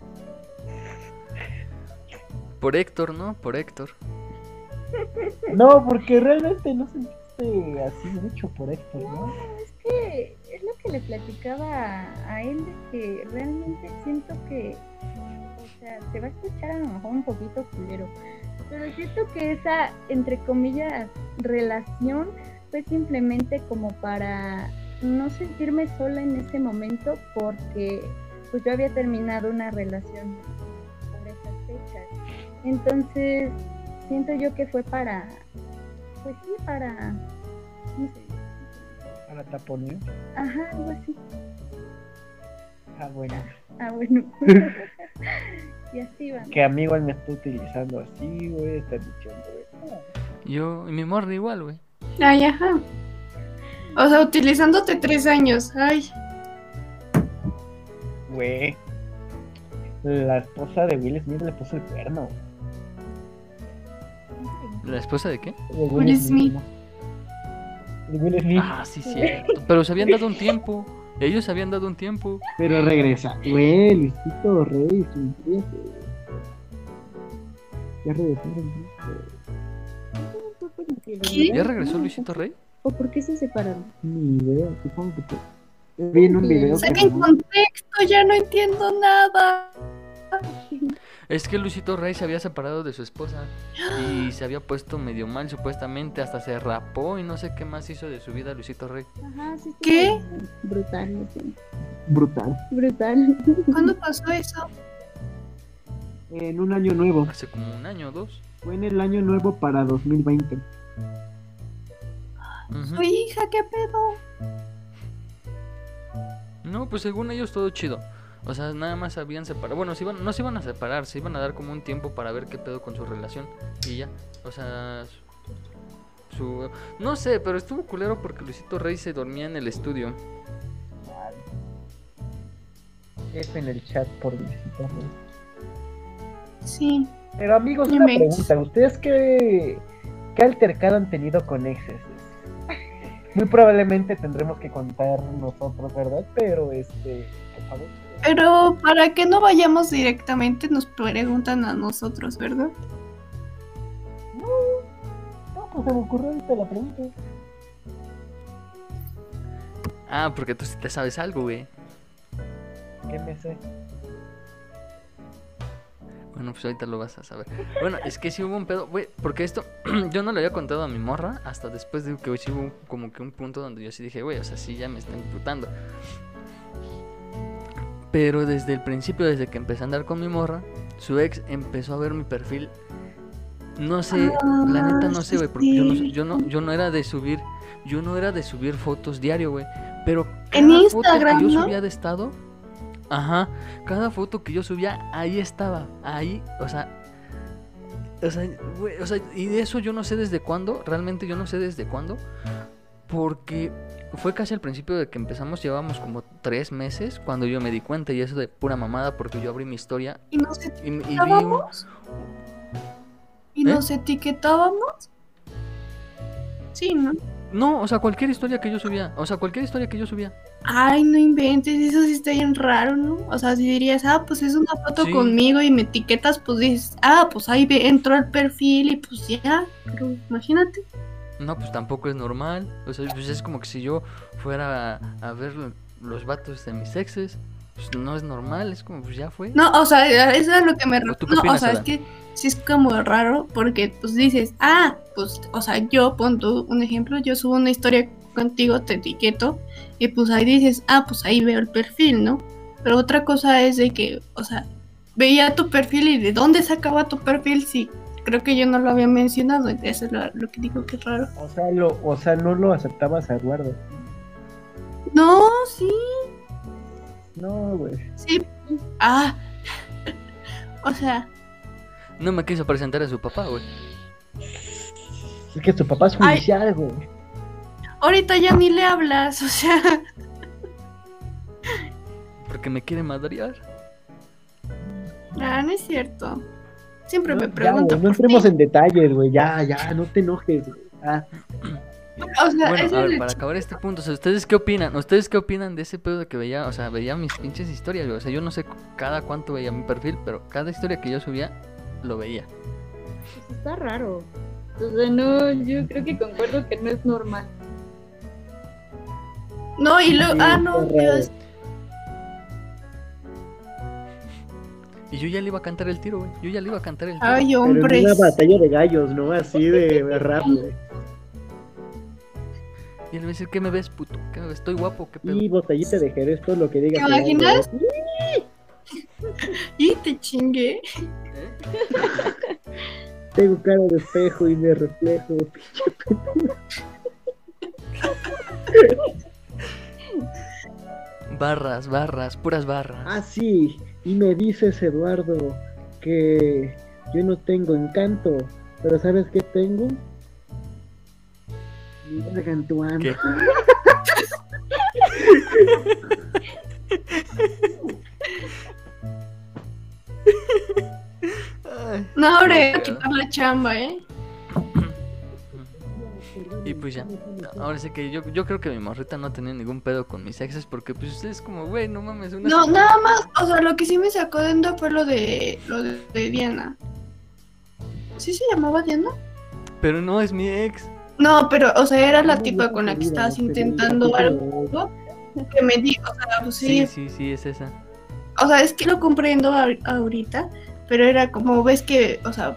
Por Héctor, ¿no? Por Héctor. No, porque realmente no sentiste así mucho por Héctor, ¿no? Es que es lo que le platicaba a él de que realmente siento que, o sea, se va a escuchar a lo mejor un poquito culero, pero siento que esa, entre comillas, relación fue simplemente como para no sentirme sola en ese momento porque pues yo había terminado una relación por esas fechas. Entonces, siento yo que fue para, pues sí, para, no sé, Para taponeo. ajá, algo así. Ah, bueno. Ah, bueno. y así va. Que amigo él me está utilizando así, güey. Está diciendo, güey. Yo y mi morra igual, güey. Ay, ajá. O sea, utilizándote tres años. Ay, Güey. La esposa de Will Smith le puso el cuerno. ¿La esposa de qué? De Will Smith. ¿no? De Will Smith. Ah, sí, cierto. Pero se habían dado un tiempo. Ellos se habían dado un tiempo. Pero regresa. Güey, Luisito Rey. Ya regresaron. ¿Qué? ¿Ya regresó Luisito Rey? ¿O por qué se separaron? Ni idea, supongo que. Vi en un video que saquen contexto, ya no entiendo nada. Es que Luisito Rey se había separado de su esposa y se había puesto medio mal supuestamente, hasta se rapó y no sé qué más hizo de su vida Luisito Rey. Ajá, sí, sí. ¿Qué? Brutal, brutal. Brutal. ¿Cuándo pasó eso? En un año nuevo. Hace como un año o dos. Fue en el año nuevo para 2020. Ujú. Su hija, ¿qué pedo? No, pues según ellos todo chido. O sea, nada más habían separado. Bueno, se iban, no se iban a separar, se iban a dar como un tiempo para ver qué pedo con su relación. Y ya. O sea, su. su- no sé, pero estuvo culero porque Luisito Rey se dormía en el estudio. F en el chat por Luisito Rey. Sí. Pero amigos, No una inventes. pregunta. ¿Ustedes qué, qué altercado han tenido con exes? Muy probablemente tendremos que contar nosotros, ¿verdad? Pero este, por favor. Pero para que no vayamos directamente, nos preguntan a nosotros, ¿verdad? No, pues se me ocurrió ahorita la pregunta. Ah, porque tú sí te sabes algo, güey. ¿Qué me sé? Bueno, pues ahorita lo vas a saber. Bueno, es que sí hubo un pedo, güey, porque esto yo no le había contado a mi morra hasta después de que sí hubo como que un punto donde yo sí dije, güey, o sea, sí ya me está imputando. Pero desde el principio, desde que empecé a andar con mi morra, su ex empezó a ver mi perfil. No sé, la neta no sé, güey, porque yo no, yo no, yo no era de subir, yo no era de subir fotos diario, güey. Pero En cada foto Instagram, que yo subía de estado, ajá, cada foto que yo subía, ahí estaba, ahí, o sea, o sea, güey, o sea, y de eso yo no sé desde cuándo, realmente yo no sé desde cuándo, porque fue casi al principio de que empezamos, llevábamos como tres meses cuando yo me di cuenta y eso de pura mamada porque yo abrí mi historia ¿Y nos y, y vi un- etiquetábamos? ¿Y ¿Eh? nos etiquetábamos? Sí, ¿no? No, o sea, cualquier historia que yo subía, o sea, cualquier historia que yo subía. Ay, no inventes, eso sí está bien raro, ¿no? O sea, si dirías, ah, pues es una foto Sí. conmigo y me etiquetas, pues dices, ah, pues ahí entró el perfil y pues ya. Pero imagínate. No, pues tampoco es normal. O sea, pues es como que si yo fuera a, a ver los vatos de mis exes, pues no es normal, es como pues ya fue. No, o sea, eso es lo que me ¿O tú refiero. qué No, o sea, es que sí es como raro porque pues dices, ah, pues, o sea, yo, pon tú un ejemplo, yo subo una historia contigo, te etiqueto y pues ahí dices, ah, pues ahí veo el perfil, ¿no? Pero otra cosa es de que, o sea, veía tu perfil y de dónde sacaba tu perfil, sí. Creo que yo no lo había mencionado, eso es lo, lo que digo que es raro. O sea, lo, o sea, no lo aceptabas a Eduardo. No, sí, No, güey. sí. Ah, o sea, No me quiso presentar a su papá, güey. Es que tu papá es judicial, güey. ahorita ya ni le hablas, o sea. Porque me quiere madrear. Ah, no es cierto. Siempre me Ya, pregunto. no por entremos en detalles, güey. Ya, ya, no te enojes, güey. Ah, O sea, Bueno, a ver, para acabar este punto, o sea, ¿ustedes qué opinan? ¿Ustedes qué opinan de ese pedo de que veía, o sea, veía mis pinches historias, güey? O sea, yo no sé cada cuánto veía mi perfil, pero cada historia que yo subía, lo veía. Pues está raro. O sea, no, yo creo que concuerdo que no es normal. No, y luego. Sí, Ah, no. Dios. Y yo ya le iba a cantar el tiro, güey. Yo ya le iba a cantar el tiro. Ay, pero en hombres. una batalla de gallos, ¿no? Así de rap, güey. Y él me dice, ¿qué me ves, puto? ¿Qué me ves? ¿Estoy guapo? ¿Qué pedo? Y botellita de Jerez, todo lo que digas. ¿Te imaginas? Y te chingué. Tengo cara de espejo y me reflejo. Barras, barras, puras barras. Ah, sí. Y me dices, Eduardo, que yo no tengo encanto. Pero ¿sabes qué tengo? ¿Qué? No, ahora voy a quitar la chamba, ¿eh? Y pues ya, ahora sí que yo, yo creo que mi morrita no tenía ningún pedo con mis exes porque pues ustedes como, güey, no mames, una No, semana". nada más. O sea, lo que sí me sacó de onda fue lo de, lo de, de Diana. ¿Sí se llamaba Diana? Pero no es mi ex. No, pero, o sea, era la tipa con la que estabas intentando algo que me dijo, o sea, pues Sí, sí, sí, sí, es esa. O sea, es que lo comprendo ahor- ahorita, pero era como ves que, o sea,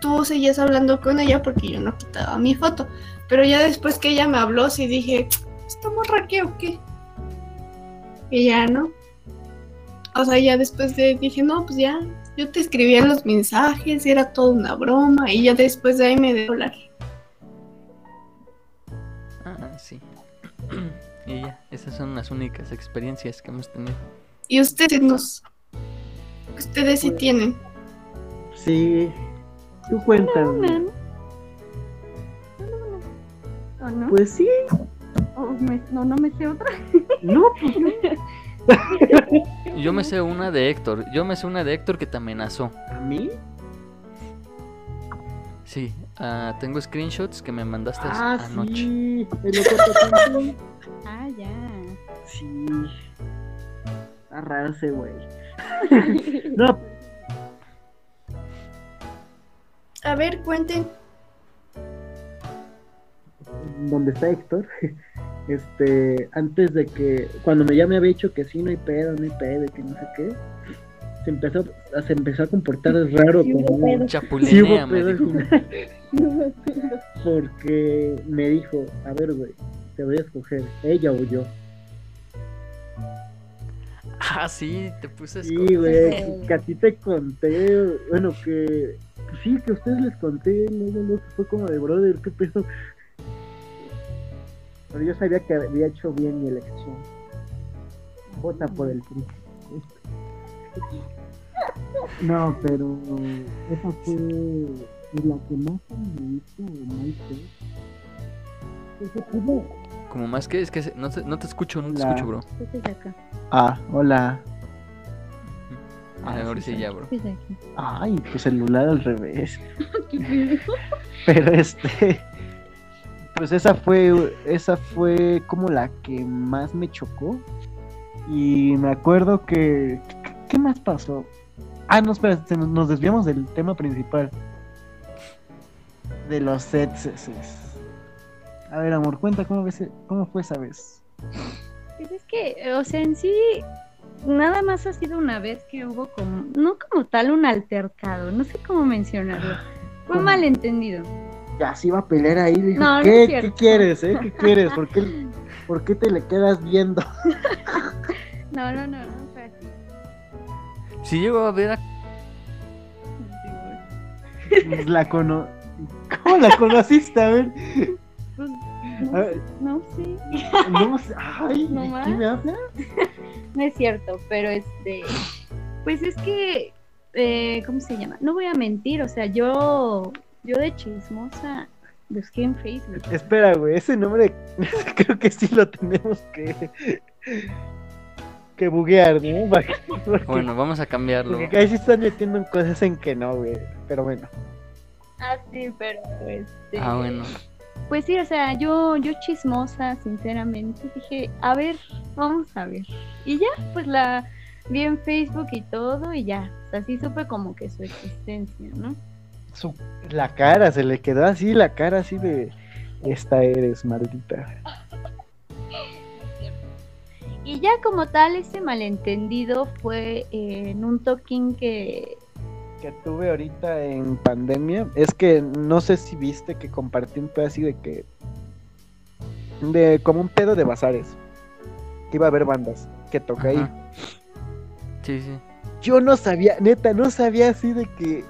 tú, seguías hablando con ella porque yo no quitaba mi foto. Pero ya después que ella me habló, sí dije, ¿esta morra qué o qué? Y ya no. O sea, ya después de dije, no, pues ya, yo te escribía los mensajes, era toda una broma, y ya después de ahí me dejó hablar. Ah, sí. y ya, esas son las únicas experiencias que hemos tenido. Y ustedes nos. Ustedes sí Pues- tienen. Sí. Tú cuéntame. ¿O no? Pues sí. ¿O me- no, no me sé otra. No, pues no. Yo me sé una de Héctor. Yo me sé una de Héctor que te amenazó. ¿A mí? Sí, ah, tengo screenshots que me mandaste Ah, anoche. sí. El. Ah, ya. Sí. Está raro ese güey. No, A ver, cuenten. donde está Héctor, este, antes de que, cuando me ya me había dicho que sí, no hay pedo, no hay pedo, que no sé qué, se empezó, a- se empezó a comportar raro Sí como pedo. Chapulinea, Sí me dijo. porque me dijo, a ver, güey, te voy a escoger, ella o yo. Ah, sí, te puse a Sí, güey, que- a ti te conté, bueno, que, pues sí, que a ustedes les conté, luego, luego, fue como de brother, qué pedo. Pero yo sabía que había hecho bien mi elección. Vota por el PRI. No, pero esa fue la que más me hizo mal Como más que es que se- no te, no te escucho, no te escucho, bro. Acá. Ah, hola. Ah, Ah, ahora sí, ya, bro. Aquí. Ay, tu celular al revés. Pero este, pues esa fue, esa fue como la que más me chocó. Y me acuerdo que, ¿qué más pasó? Ah, no, espera, nos- desviamos del tema principal. De los exes. A ver, amor, cuenta cómo, ves, cómo fue esa vez. Pues es que, o sea, en sí, nada más ha sido una vez que hubo como, no como tal un altercado, no sé cómo mencionarlo. Fue ¿Cómo? malentendido. Ya se iba a pelear ahí, dijo, No, no ¿qué, es cierto. ¿qué quieres, eh? ¿Qué quieres? ¿Por qué, ¿Por qué te le quedas viendo? No, no, no. Si llego a ver a... Pues la cono... ¿Cómo la conociste? A ver. Pues, A no, ver, no sé, No sé, ay, No ¿de más. qué me hablas? no es cierto, pero este, pues es que, eh, ¿cómo se llama? No voy a mentir, o sea, yo, yo de chismosa busqué en Facebook. Espera, güey, ese nombre creo que sí lo tenemos que, que buguear, ¿no? Porque- Bueno, vamos a cambiarlo. porque ahí sí están metiendo en cosas en que no, güey. Pero bueno. Ah, sí, pero este. Ah, bueno. Pues sí, o sea, yo, yo chismosa, sinceramente, dije, a ver, vamos a ver. Y ya, pues la vi en Facebook y todo, y ya. O sea, sí supe como que su existencia, ¿no? Su, la cara, se le quedó así, la cara así de. Esta eres, maldita. Y ya como tal, ese malentendido fue eh, en un toquín que... que tuve ahorita en pandemia es que no sé si viste que compartí un pedo así de que de como un pedo de bazares que iba a haber bandas que toca ahí. Sí, sí. yo no sabía neta no sabía así de que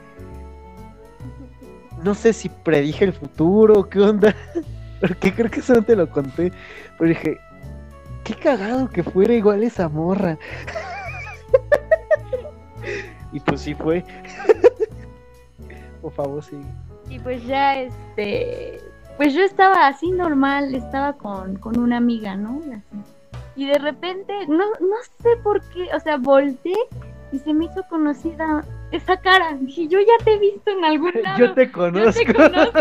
no sé si predije el futuro qué onda porque creo que eso no te lo conté pero dije qué cagado que fuera igual esa morra y pues sí fue por favor sí Y pues ya, este... Pues yo estaba así normal, estaba con, con una amiga, ¿no? Y así. Y de repente, no, no sé por qué, o sea, volteé y se me hizo conocida esa cara. Dije, yo ya te he visto en algún lado. Yo te Yo conozco. te conozco.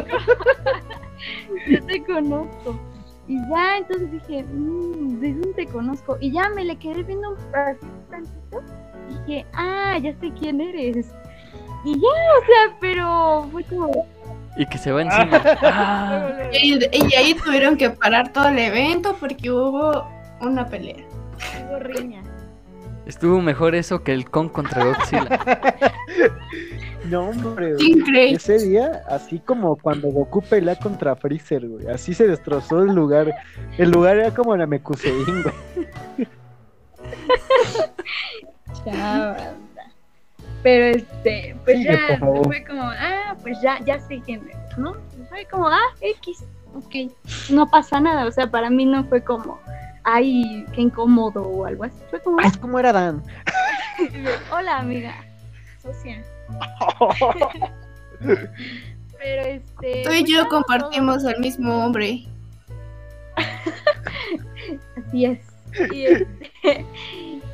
Yo te conozco. Y ya, entonces dije, "Mm, ¿de dónde te conozco? Y ya me le quedé viendo un tantito. Dije, ah, ya sé quién eres. Y ya, o sea, pero fue como. Y que se va encima. Ah, Y, y ahí tuvieron que parar todo el evento porque hubo una pelea. Hubo riña. Estuvo mejor eso que el con contra Godzilla. No, hombre. Grey. Ese día, así como cuando Goku pelea contra Freezer, güey. Así se destrozó el lugar. El lugar era como la Mekusein, güey. Pero este, pues Sigue, ya fue como, ah, pues ya, ya sé quién eres, ¿no? Fue como, ah, X, ok, no pasa nada, o sea, para mí no fue como, ay, qué incómodo o algo así, fue como, Ay, ¿cómo era Dan? hola amiga, socia. Pero este. Tú y pues yo compartimos el mismo hombre. Así es. Y, este,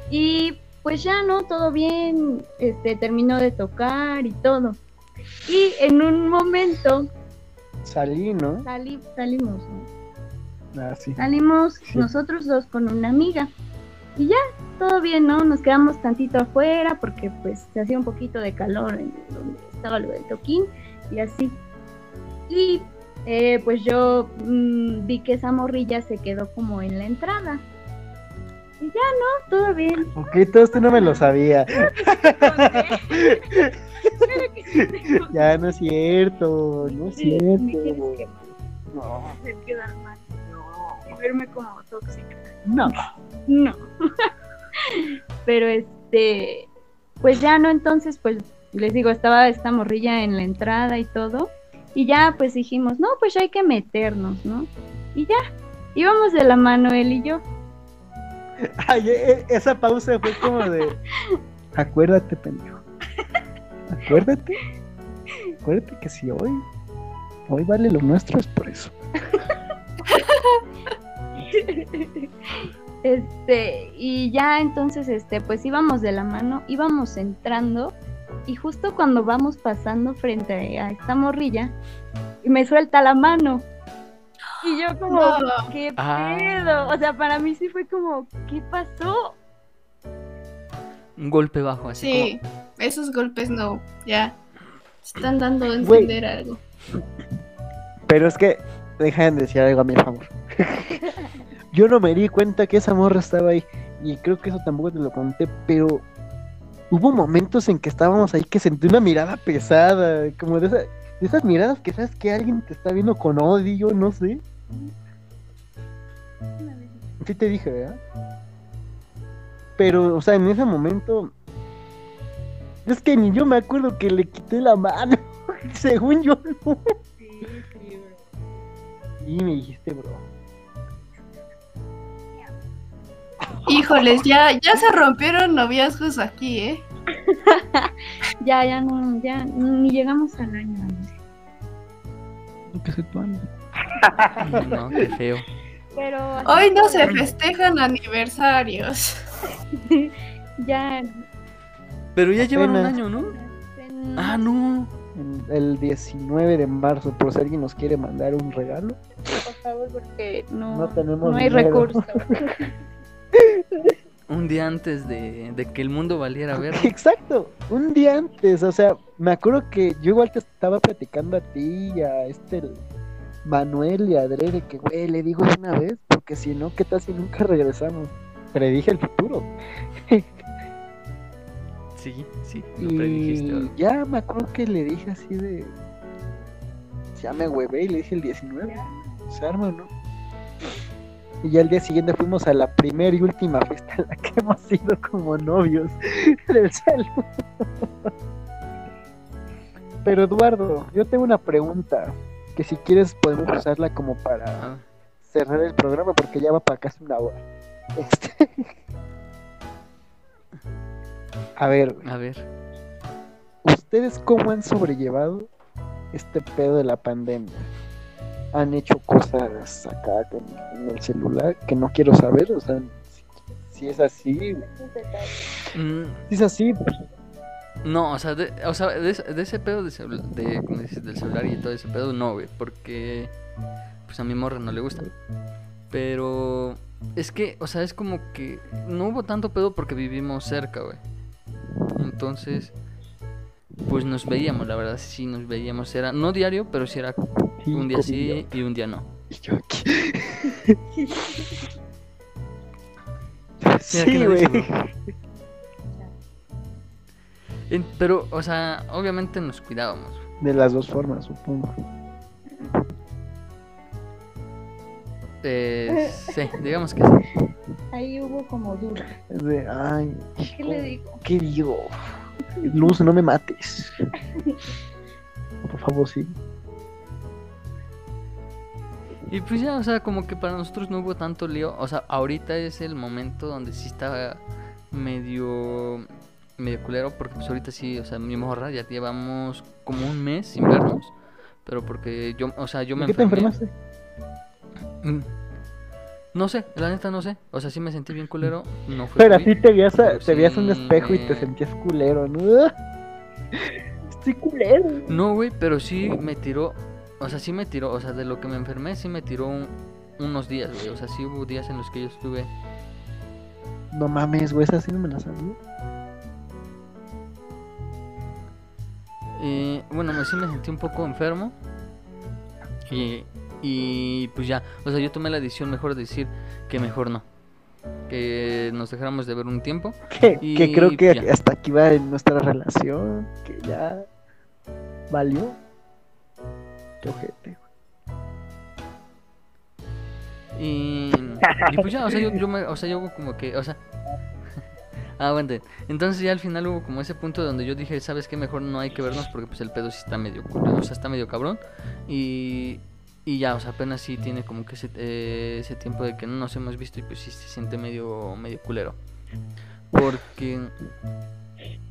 y pues ya no, todo bien, este, terminó de tocar y todo. Y en un momento Salí, ¿no? sali- salimos, ¿no? Ah, sí. Salimos Sí. nosotros dos con una amiga. Y ya, todo bien, ¿no? Nos quedamos tantito afuera porque pues se hacía un poquito de calor en donde estaba lo del toquín y así. Y eh, pues yo mm, vi que esa morrilla se quedó como en la entrada. Y ya, ¿no? Todo bien. Ok, todo esto no me lo sabía. Ya no es cierto, no es Me cierto. que No, hacer quedar mal. Verme como tóxica. no. No. Pero este, pues ya no, entonces, pues les digo, estaba esta morrilla en la entrada y todo. Y ya, pues dijimos, no, pues ya hay que meternos, ¿no? Y ya, íbamos de la mano él y yo. Ay, e- e- esa pausa fue como de. Acuérdate, pendejo. Acuérdate. Acuérdate que si hoy. Hoy vale lo nuestro es por eso. Este, y ya entonces, este, pues íbamos de la mano, íbamos entrando, y justo cuando vamos pasando frente a esta morrilla, me suelta la mano. Y yo como, No. ¿qué Ah. pedo? O sea, para mí sí fue como, ¿qué pasó? Un golpe bajo, así Sí, esos golpes no, ya. Están dando a entender algo. Pero es que. Dejen de decir algo a mi favor. Yo no me di cuenta que esa morra estaba ahí. Y creo que eso tampoco te lo conté. Pero. Hubo momentos en que estábamos ahí que sentí una mirada pesada. Como de, esa- de esas miradas que sabes que alguien te está viendo con odio, no sé. Sí te dije, ¿verdad? Pero, o sea, en ese momento. Es que ni yo me acuerdo que le quité la mano. Según yo, no. Sí, sí, Y me dijiste, bro. Híjoles, ya, ya se rompieron noviazgos aquí, ¿eh? Ya, ya no, ya ni llegamos al año. Que no, qué feo. Pero Hoy no se festejan aniversarios. ya. Pero ya llevan un año, ¿no? Ah, no. El- El 19 de marzo, por si alguien nos quiere mandar un regalo. Por favor, porque no, No tenemos no hay recursos. Un día antes de, de que el mundo valiera ver. Exacto, un día antes, o sea, me acuerdo que yo igual te estaba platicando a ti y a este el Manuel y a Adrede que, güey, le digo de una vez, porque si no, ¿qué tal si nunca regresamos? Predije el futuro. Sí, sí, lo predijiste. Ya me acuerdo que le dije así de. Ya me huevé y le dije el 19. Se arma, ¿no? Y ya el día siguiente fuimos a la primera y última fiesta en la que hemos ido como novios del salón. Pero Eduardo, yo tengo una pregunta que si quieres podemos usarla como para cerrar el programa porque ya va para casi una hora. Este... A ver, a ver. ¿Ustedes cómo han sobrellevado este pedo de la pandemia? ¿Han hecho cosas acá con, en el celular que no quiero saber? O sea, si, si es así, Mm, si es así, pues, No, o sea, de, o sea, de, ese- de ese pedo de, de, como dices, del celular y todo ese pedo, no, güey, porque pues a mi morra no le gusta. Pero es que, o sea, es como que no hubo tanto pedo porque vivimos cerca, güey. Entonces, pues nos veíamos, la verdad, sí nos veíamos. Era, no diario, pero sí era un día sí y un día no. Y yo aquí. Mira, ¿qué sí, güey. pero, o sea, obviamente nos cuidábamos. De las dos formas, supongo. Eh, sí, digamos que sí. Ahí hubo como duda. Es de, ay, ¿Qué le digo? ¿qué digo? Luz, no me mates. Por favor, sí. Y pues ya, o sea, como que para nosotros no hubo tanto lío. O sea, ahorita es el momento donde sí está medio medio culero porque pues ahorita sí, o sea, mi morra ya llevamos como un mes sin vernos, pero porque yo, o sea, yo me ¿De qué te enfermé. enfermaste? Mm. No sé, la neta no sé. O sea, sí me sentí bien culero, no fue Pero así te veías, a- te veías un espejo y te sentías culero, ¿no? Estoy culero. No, güey, pero sí me tiró, o sea, sí me tiró, o sea, de lo que me enfermé sí me tiró un- unos días, güey. O sea, sí hubo días en los que yo estuve No mames, güey, esa sí no me la sabía. Eh, bueno, me- sí me sentí un poco enfermo. Y, y pues ya, o sea, yo tomé la decisión mejor de decir que mejor no. Que nos dejáramos de ver un tiempo. Que, Y que creo que ya. hasta aquí va en nuestra relación, que ya valió. Ojete. Y, y pues ya, o sea, yo, yo me, o sea, yo como que, o sea, ah, bueno, entonces ya al final hubo como ese punto donde yo dije, ¿sabes qué? Mejor no hay que vernos porque pues el pedo sí está medio, o sea, está medio cabrón. Y, y ya, o sea, apenas sí tiene como que ese, eh, ese tiempo de que no nos hemos visto y pues sí se siente medio, medio culero. Porque,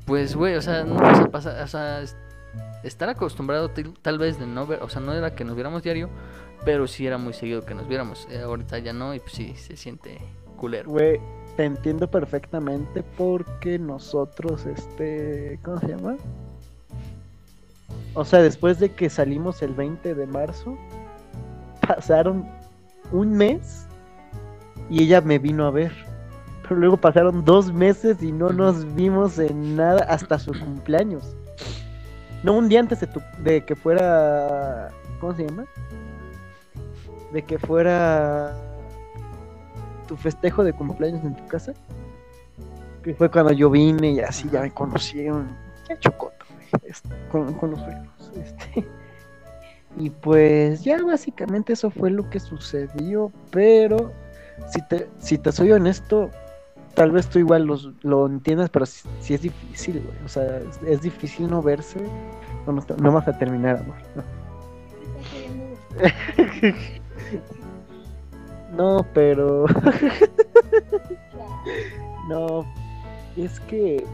pues, güey, o sea, no vas a pasar, o sea, estar acostumbrado tal, vez de no ver, o sea, no era que nos viéramos diario, pero sí era muy seguido que nos viéramos. Eh, ahorita ya no y pues sí, se siente culero. Güey, te entiendo perfectamente porque nosotros, este, ¿cómo se llama? O sea, después de que salimos el 20 de marzo, pasaron un mes y ella me vino a ver. Pero luego pasaron dos meses y no nos vimos en nada hasta su cumpleaños. No, un día antes de, tu- de que fuera... ¿Cómo se llama? De que fuera tu festejo de cumpleaños en tu casa. Que fue cuando yo vine y así ya me conocieron. Ya chocoto, güey, este, con, con los suegros. Este. Y pues ya básicamente eso fue lo que sucedió. Pero si te, si te soy honesto, tal vez tú igual los, lo entiendas, pero sí, sí es difícil. O sea, es, difícil no verse. No, no, vas a terminar, amor. No. Pero no, es que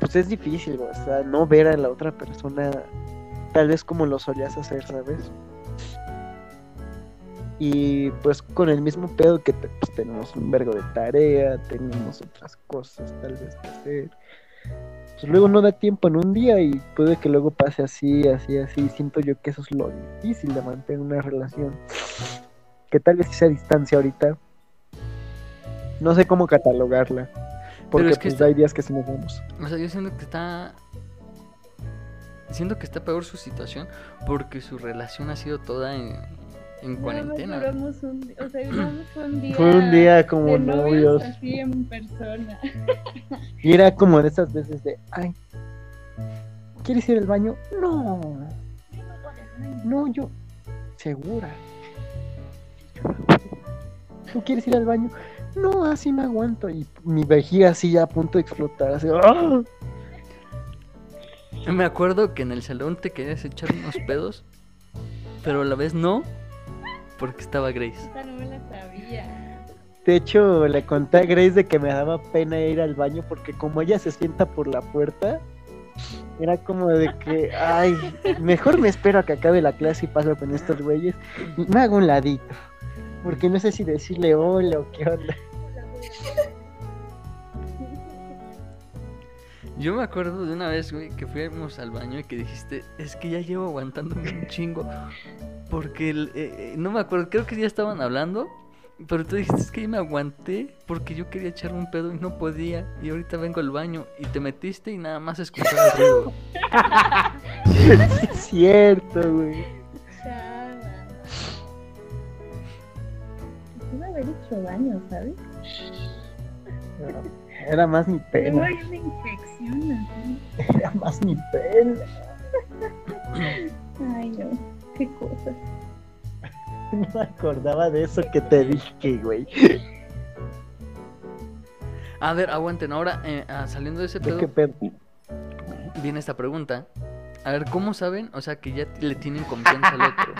pues es difícil, o sea, no ver a la otra persona tal vez como lo solías hacer, ¿sabes? Y pues con el mismo pedo que te- pues, tenemos un vergo de tarea, tenemos otras cosas tal vez que hacer. Pues luego no da tiempo en un día y puede que luego pase así, así, así. Siento yo que eso es lo difícil de mantener una relación. Que tal vez sea a distancia ahorita. No sé cómo catalogarla. Porque es que pues está- hay días que sí nos vemos. O sea, yo siento que está. Siento que está peor su situación porque su relación ha sido toda en, en cuarentena. Nada más duramos un día, o sea, duramos un día. Fue un día como de novios. Así en persona. Y era como de esas veces de, ay, ¿quieres ir al baño? No, no, yo, segura. ¿Tú quieres ir al baño? No, así me aguanto. Y mi vejiga así ya a punto de explotar. Así, ¡ah! Me acuerdo que en el salón te querías echar unos pedos, pero a la vez no, porque estaba Grace. Esta no me la sabía. De hecho, le conté a Grace de que me daba pena ir al baño porque como ella se sienta por la puerta, era como de que, ay, mejor me espero a que acabe la clase y paso con estos güeyes y me hago un ladito. Porque no sé si decirle hola o qué onda. Yo me acuerdo de una vez, güey, que fuimos al baño y que dijiste, es que ya llevo aguantándome un chingo. Porque el- eh, eh, no me acuerdo, creo que ya estaban hablando. Pero tú dijiste, es que yo me aguanté porque yo quería echarme un pedo y no podía. Y ahorita vengo al baño y te metiste y nada más escuchaba el ruido. Es cierto, güey. Pude haber hecho daño, ¿sabes? Era más mi pena. ahí una infección así. Era más mi pena. Ay, no. Qué cosa. No me acordaba de eso que te dije, güey. A ver, aguanten, ahora eh, ah, saliendo de ese ¿De pedo, qué pedo? viene esta pregunta. A ver, ¿cómo saben? O sea, que ya le tienen confianza al otro.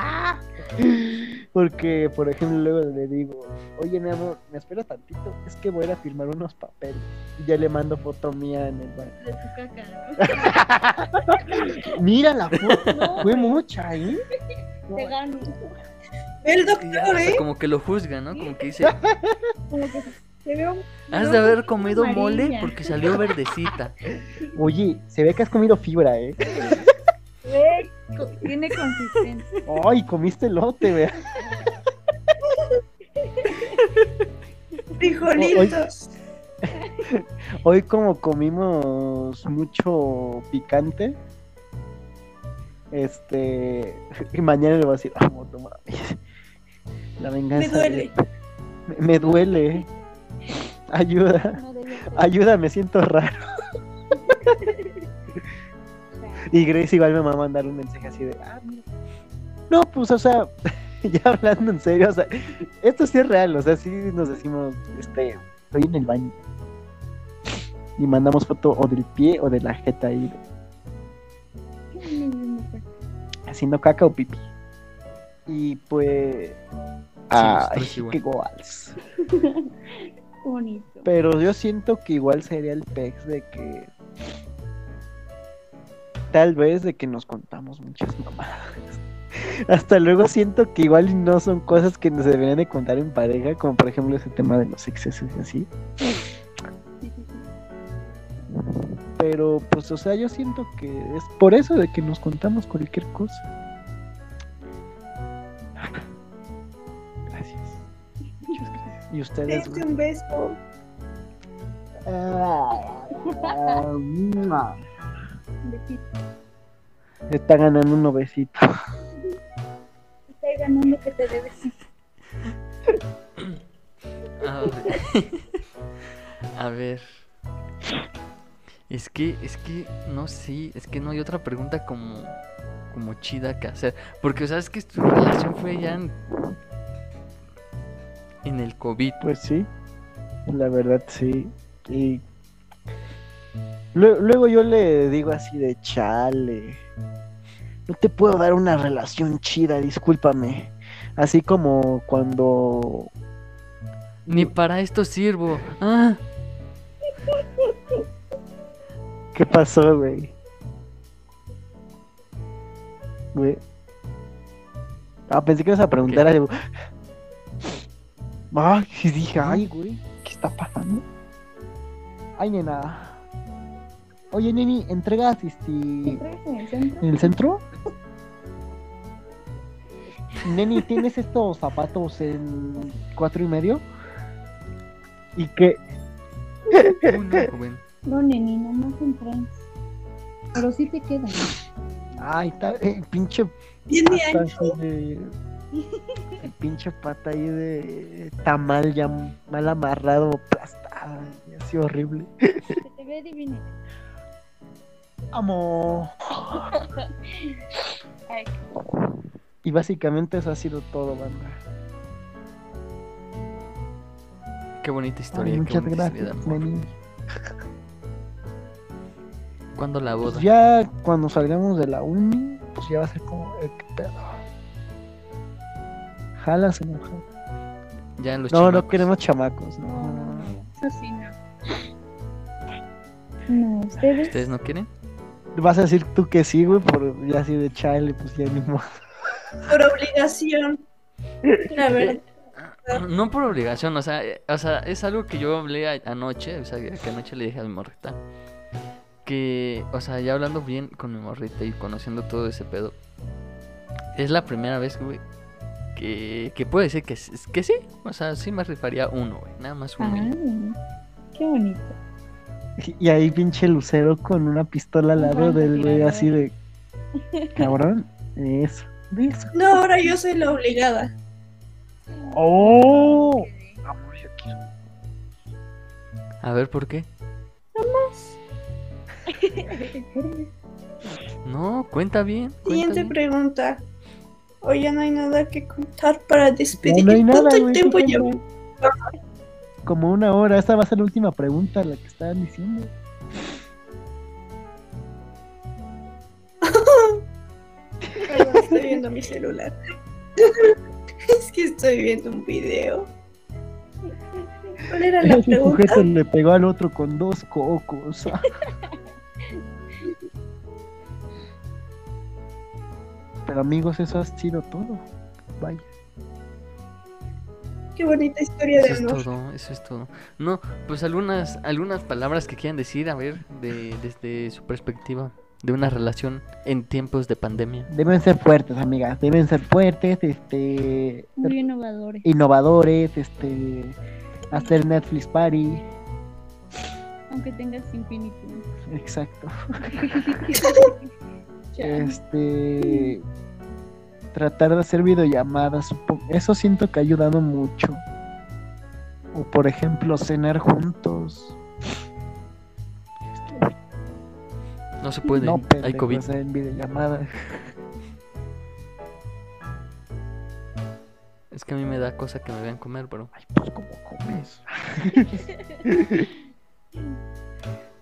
Porque, por ejemplo, luego le digo, oye, mi amor, ¿me esperas tantito? Es que voy a ir a firmar unos papeles. Y ya le mando foto mía en el baño. De tu caca, ¿no? Mira la foto, No, fue mucha, ¿eh? Te gano. El doctor, ¿eh? como que lo juzga, ¿no? Como que dice, Como que veo. has de haber comido mole amarilla. porque salió verdecita. Oye, se ve que has comido fibra, ¿eh? Ve, co- Tiene consistencia. Ay, comiste lote, vea. Frijolitos. Hoy como comimos mucho picante, este, y mañana le voy a decir, ah, no mames. La venganza. Me duele. Me, me duele. Ayuda, ayuda, me siento raro. Y Grace igual me va a mandar un mensaje así de, ah, mira. No, pues, o sea, ya hablando en serio, o sea, esto sí es real, o sea, sí nos decimos, este, estoy en el baño. Y mandamos foto o del pie o de la jeta ahí, haciendo caca o pipí. Y pues, igual. qué guals. Bonito. Pero yo siento que igual sería el pex de que. Tal vez de que nos contamos muchas mamadas. Hasta luego siento que igual no son cosas que nos deberían de contar en pareja, como por ejemplo ese tema de los excesos y así. Sí, sí, sí. Pero pues, o sea, yo siento que es por eso de que nos contamos cualquier cosa. ¿Y ustedes? Date un beso. Besito. Le está ganando un novecito. Estoy ganando que te debes. A ver. A ver. Es que, es que, no sé, es que no hay otra pregunta como, como chida que hacer. Porque, o sea, es que tu relación fue ya en, en el COVID. Pues sí, la verdad sí. Y Lue- luego yo le digo así de chale. No te puedo dar una relación chida, discúlpame. Así como cuando Ni para esto sirvo. Ah, ¿Qué pasó, güey? Güey. Ah, pensé que ibas a preguntar algo. Ay, y dije, ay, güey, ¿qué está pasando? Ay, nena. Oye, neni, ¿entregas este ¿Entregas en el centro? en el centro? Neni, ¿tienes estos zapatos en cuatro y medio? ¿Y qué? Uy, no, joven. No, neni, no más en trans. Pero sí te quedan. Ay, está, eh, pinche Bien de el pinche pata ahí de tamal ya mal amarrado, aplastada, y así horrible. Se te ve divina. Amo. Ay, Y básicamente eso ha sido todo, banda. Qué bonita Ay, historia. qué muchas bonita gracias, amor. neni. ¿Cuándo la boda? Pues ya cuando salgamos de la uni, pues ya va a ser como, eh, ¿qué pedo? No jalas? Ya en los No, queremos chamacos, no, eso sí, no. No, ustedes. ¿Ustedes no quieren? Vas a decir tú que sí, güey, por ya así de chale, pues ya ni modo. Por obligación. La verdad. No por obligación, o sea, eh, o sea, es algo que yo hablé a- anoche, o sea, que anoche le dije a mi morrita. Que, o sea, ya hablando bien con mi morrita y conociendo todo ese pedo, es la primera vez, güey, que, que puedo decir que, que sí. O sea, sí me rifaría uno, güey, nada más uno. y- Ay, qué bonito. Y ahí pinche lucero con una pistola al lado del güey así de cabrón. Eso. No, ahora yo soy la obligada. ¡Oh! Amor, yo quiero. A ver, ¿por qué? No, cuenta bien. cuenta Siguiente bien. pregunta. Hoy ya no hay nada que contar para despedir. no hay nada, ¿Cuánto güey. tiempo onda? Como una hora. Esta va a ser la última pregunta, la que estaban diciendo. Perdón, estoy viendo mi celular. es que estoy viendo un video. ¿Cuál era la pregunta? sujeto le pegó al otro con dos cocos. Pero amigos, eso ha sido todo. Vaya. Qué bonita historia de Eso es amor. todo, eso es todo. No, pues algunas, algunas palabras que quieran decir, a ver, de, desde su perspectiva, de una relación en tiempos de pandemia. Deben ser fuertes, amigas. Deben ser fuertes, este, Muy innovadores. innovadores, este, hacer Netflix party. Aunque tengas infinitum. Exacto. Este, tratar de hacer videollamadas. Eso siento que ha ayudado mucho. O por ejemplo, cenar juntos. No se puede, no, hay COVID. o sea, en videollamada. Es que a mí me da cosa que me vean comer, bro. Ay, pues como comes.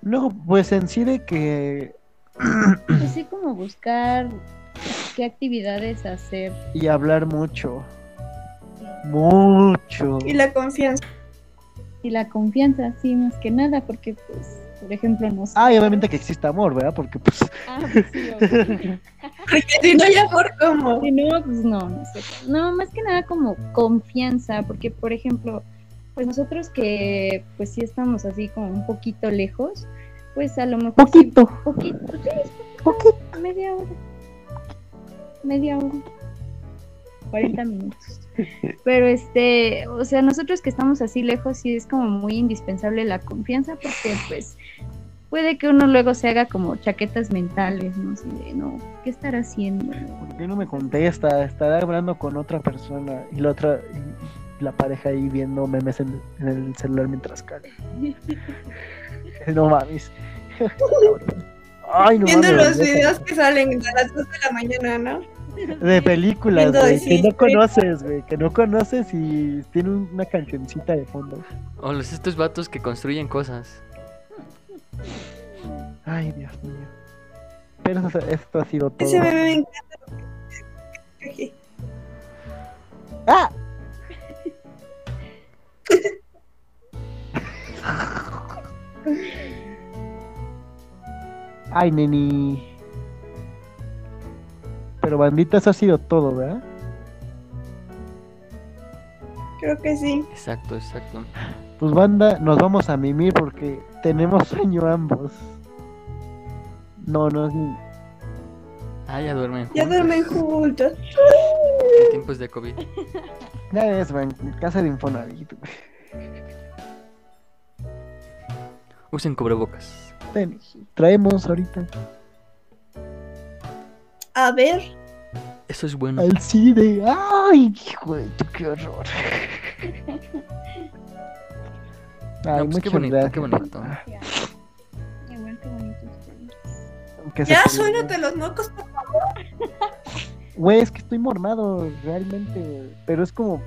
no, pues en sí de que Así como buscar qué actividades hacer. y hablar mucho. Mucho. Y la confianza. Y la confianza, sí, más que nada, porque, pues, por ejemplo, no sé. Ah, y obviamente que exista amor, ¿verdad? Porque pues Ah, pues sí. Porque si no hay amor, ¿cómo? Si no, pues no, no sé. No, más que nada como confianza, porque por ejemplo, pues nosotros que pues sí estamos así como un poquito lejos, pues a lo mejor sí, poquito, poquito, sí, poquito. media hora. Media hora. 40 minutos. Pero este, o sea, nosotros que estamos así lejos sí es como muy indispensable la confianza porque pues puede que uno luego se haga como chaquetas mentales, ¿no? De, no, ¿qué estará haciendo? ¿Por qué no me contesta? Estará hablando con otra persona y la otra y la pareja ahí viendo memes en, en el celular mientras caga. No mames. Ay, no Viendo mames, los videos que salen a las 2 de la mañana, ¿no? de películas, güey, que no conoces, güey, que no conoces y tiene una cancioncita de fondo. O los estos vatos que construyen cosas. Ay, Dios mío. Pero eso- esto ha sido todo. Ese bebé me encanta. ¡Ah! Ay, neni. Pero bandita, eso ha sido todo, ¿verdad? Creo que sí. Exacto, exacto. Pues banda, nos vamos a mimir porque tenemos sueño ambos. No, no, sí. Ah, ya duermen Ya juntos. duermen juntos. En tiempos de COVID. Ya es, en casa de Infonavit. Usen cubrebocas. Traemos ahorita A ver. Eso es bueno. al CIDE. ¡Ay, hijo de tu, qué horror! Ay, No, pues qué bonito, gracias. qué bonito. Ya. Igual bonitos se Ya, te- suéltate los mocos. Güey, es que estoy mormado, realmente. Pero es como.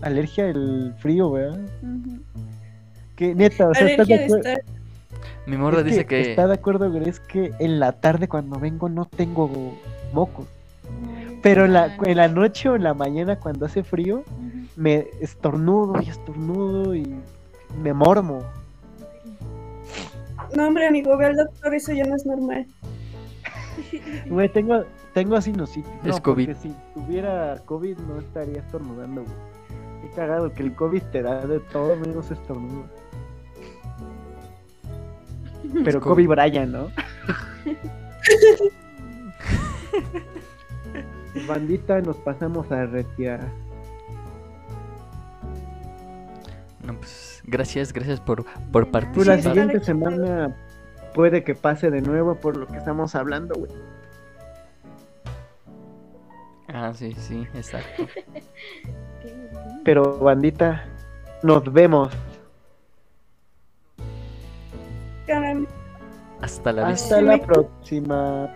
Alergia al frío, ¿verdad? Que neta, o sea, ¿estás de de acuer- estar. Mi morra es dice que. Está de acuerdo, güey, es que en la tarde cuando vengo no tengo mocos. Pero en la, claro. en la noche o en la mañana cuando hace frío, me estornudo y estornudo y me mormo. No, hombre, amigo, ve al doctor, eso ya no es normal. Güey, tengo, tengo sinusitis. Es No, COVID. porque si tuviera COVID no estaría estornudando, güey. He cagado que el COVID te da de todo menos estornudo. Pero. Kobe Bryant, ¿no? Bandita, nos pasamos a retirar. No, pues. Gracias, gracias por, por participar. la siguiente semana puede que pase de nuevo por lo que estamos hablando, güey. Ah, sí, sí, exacto. Pero bandita, nos vemos. Hasta la próxima.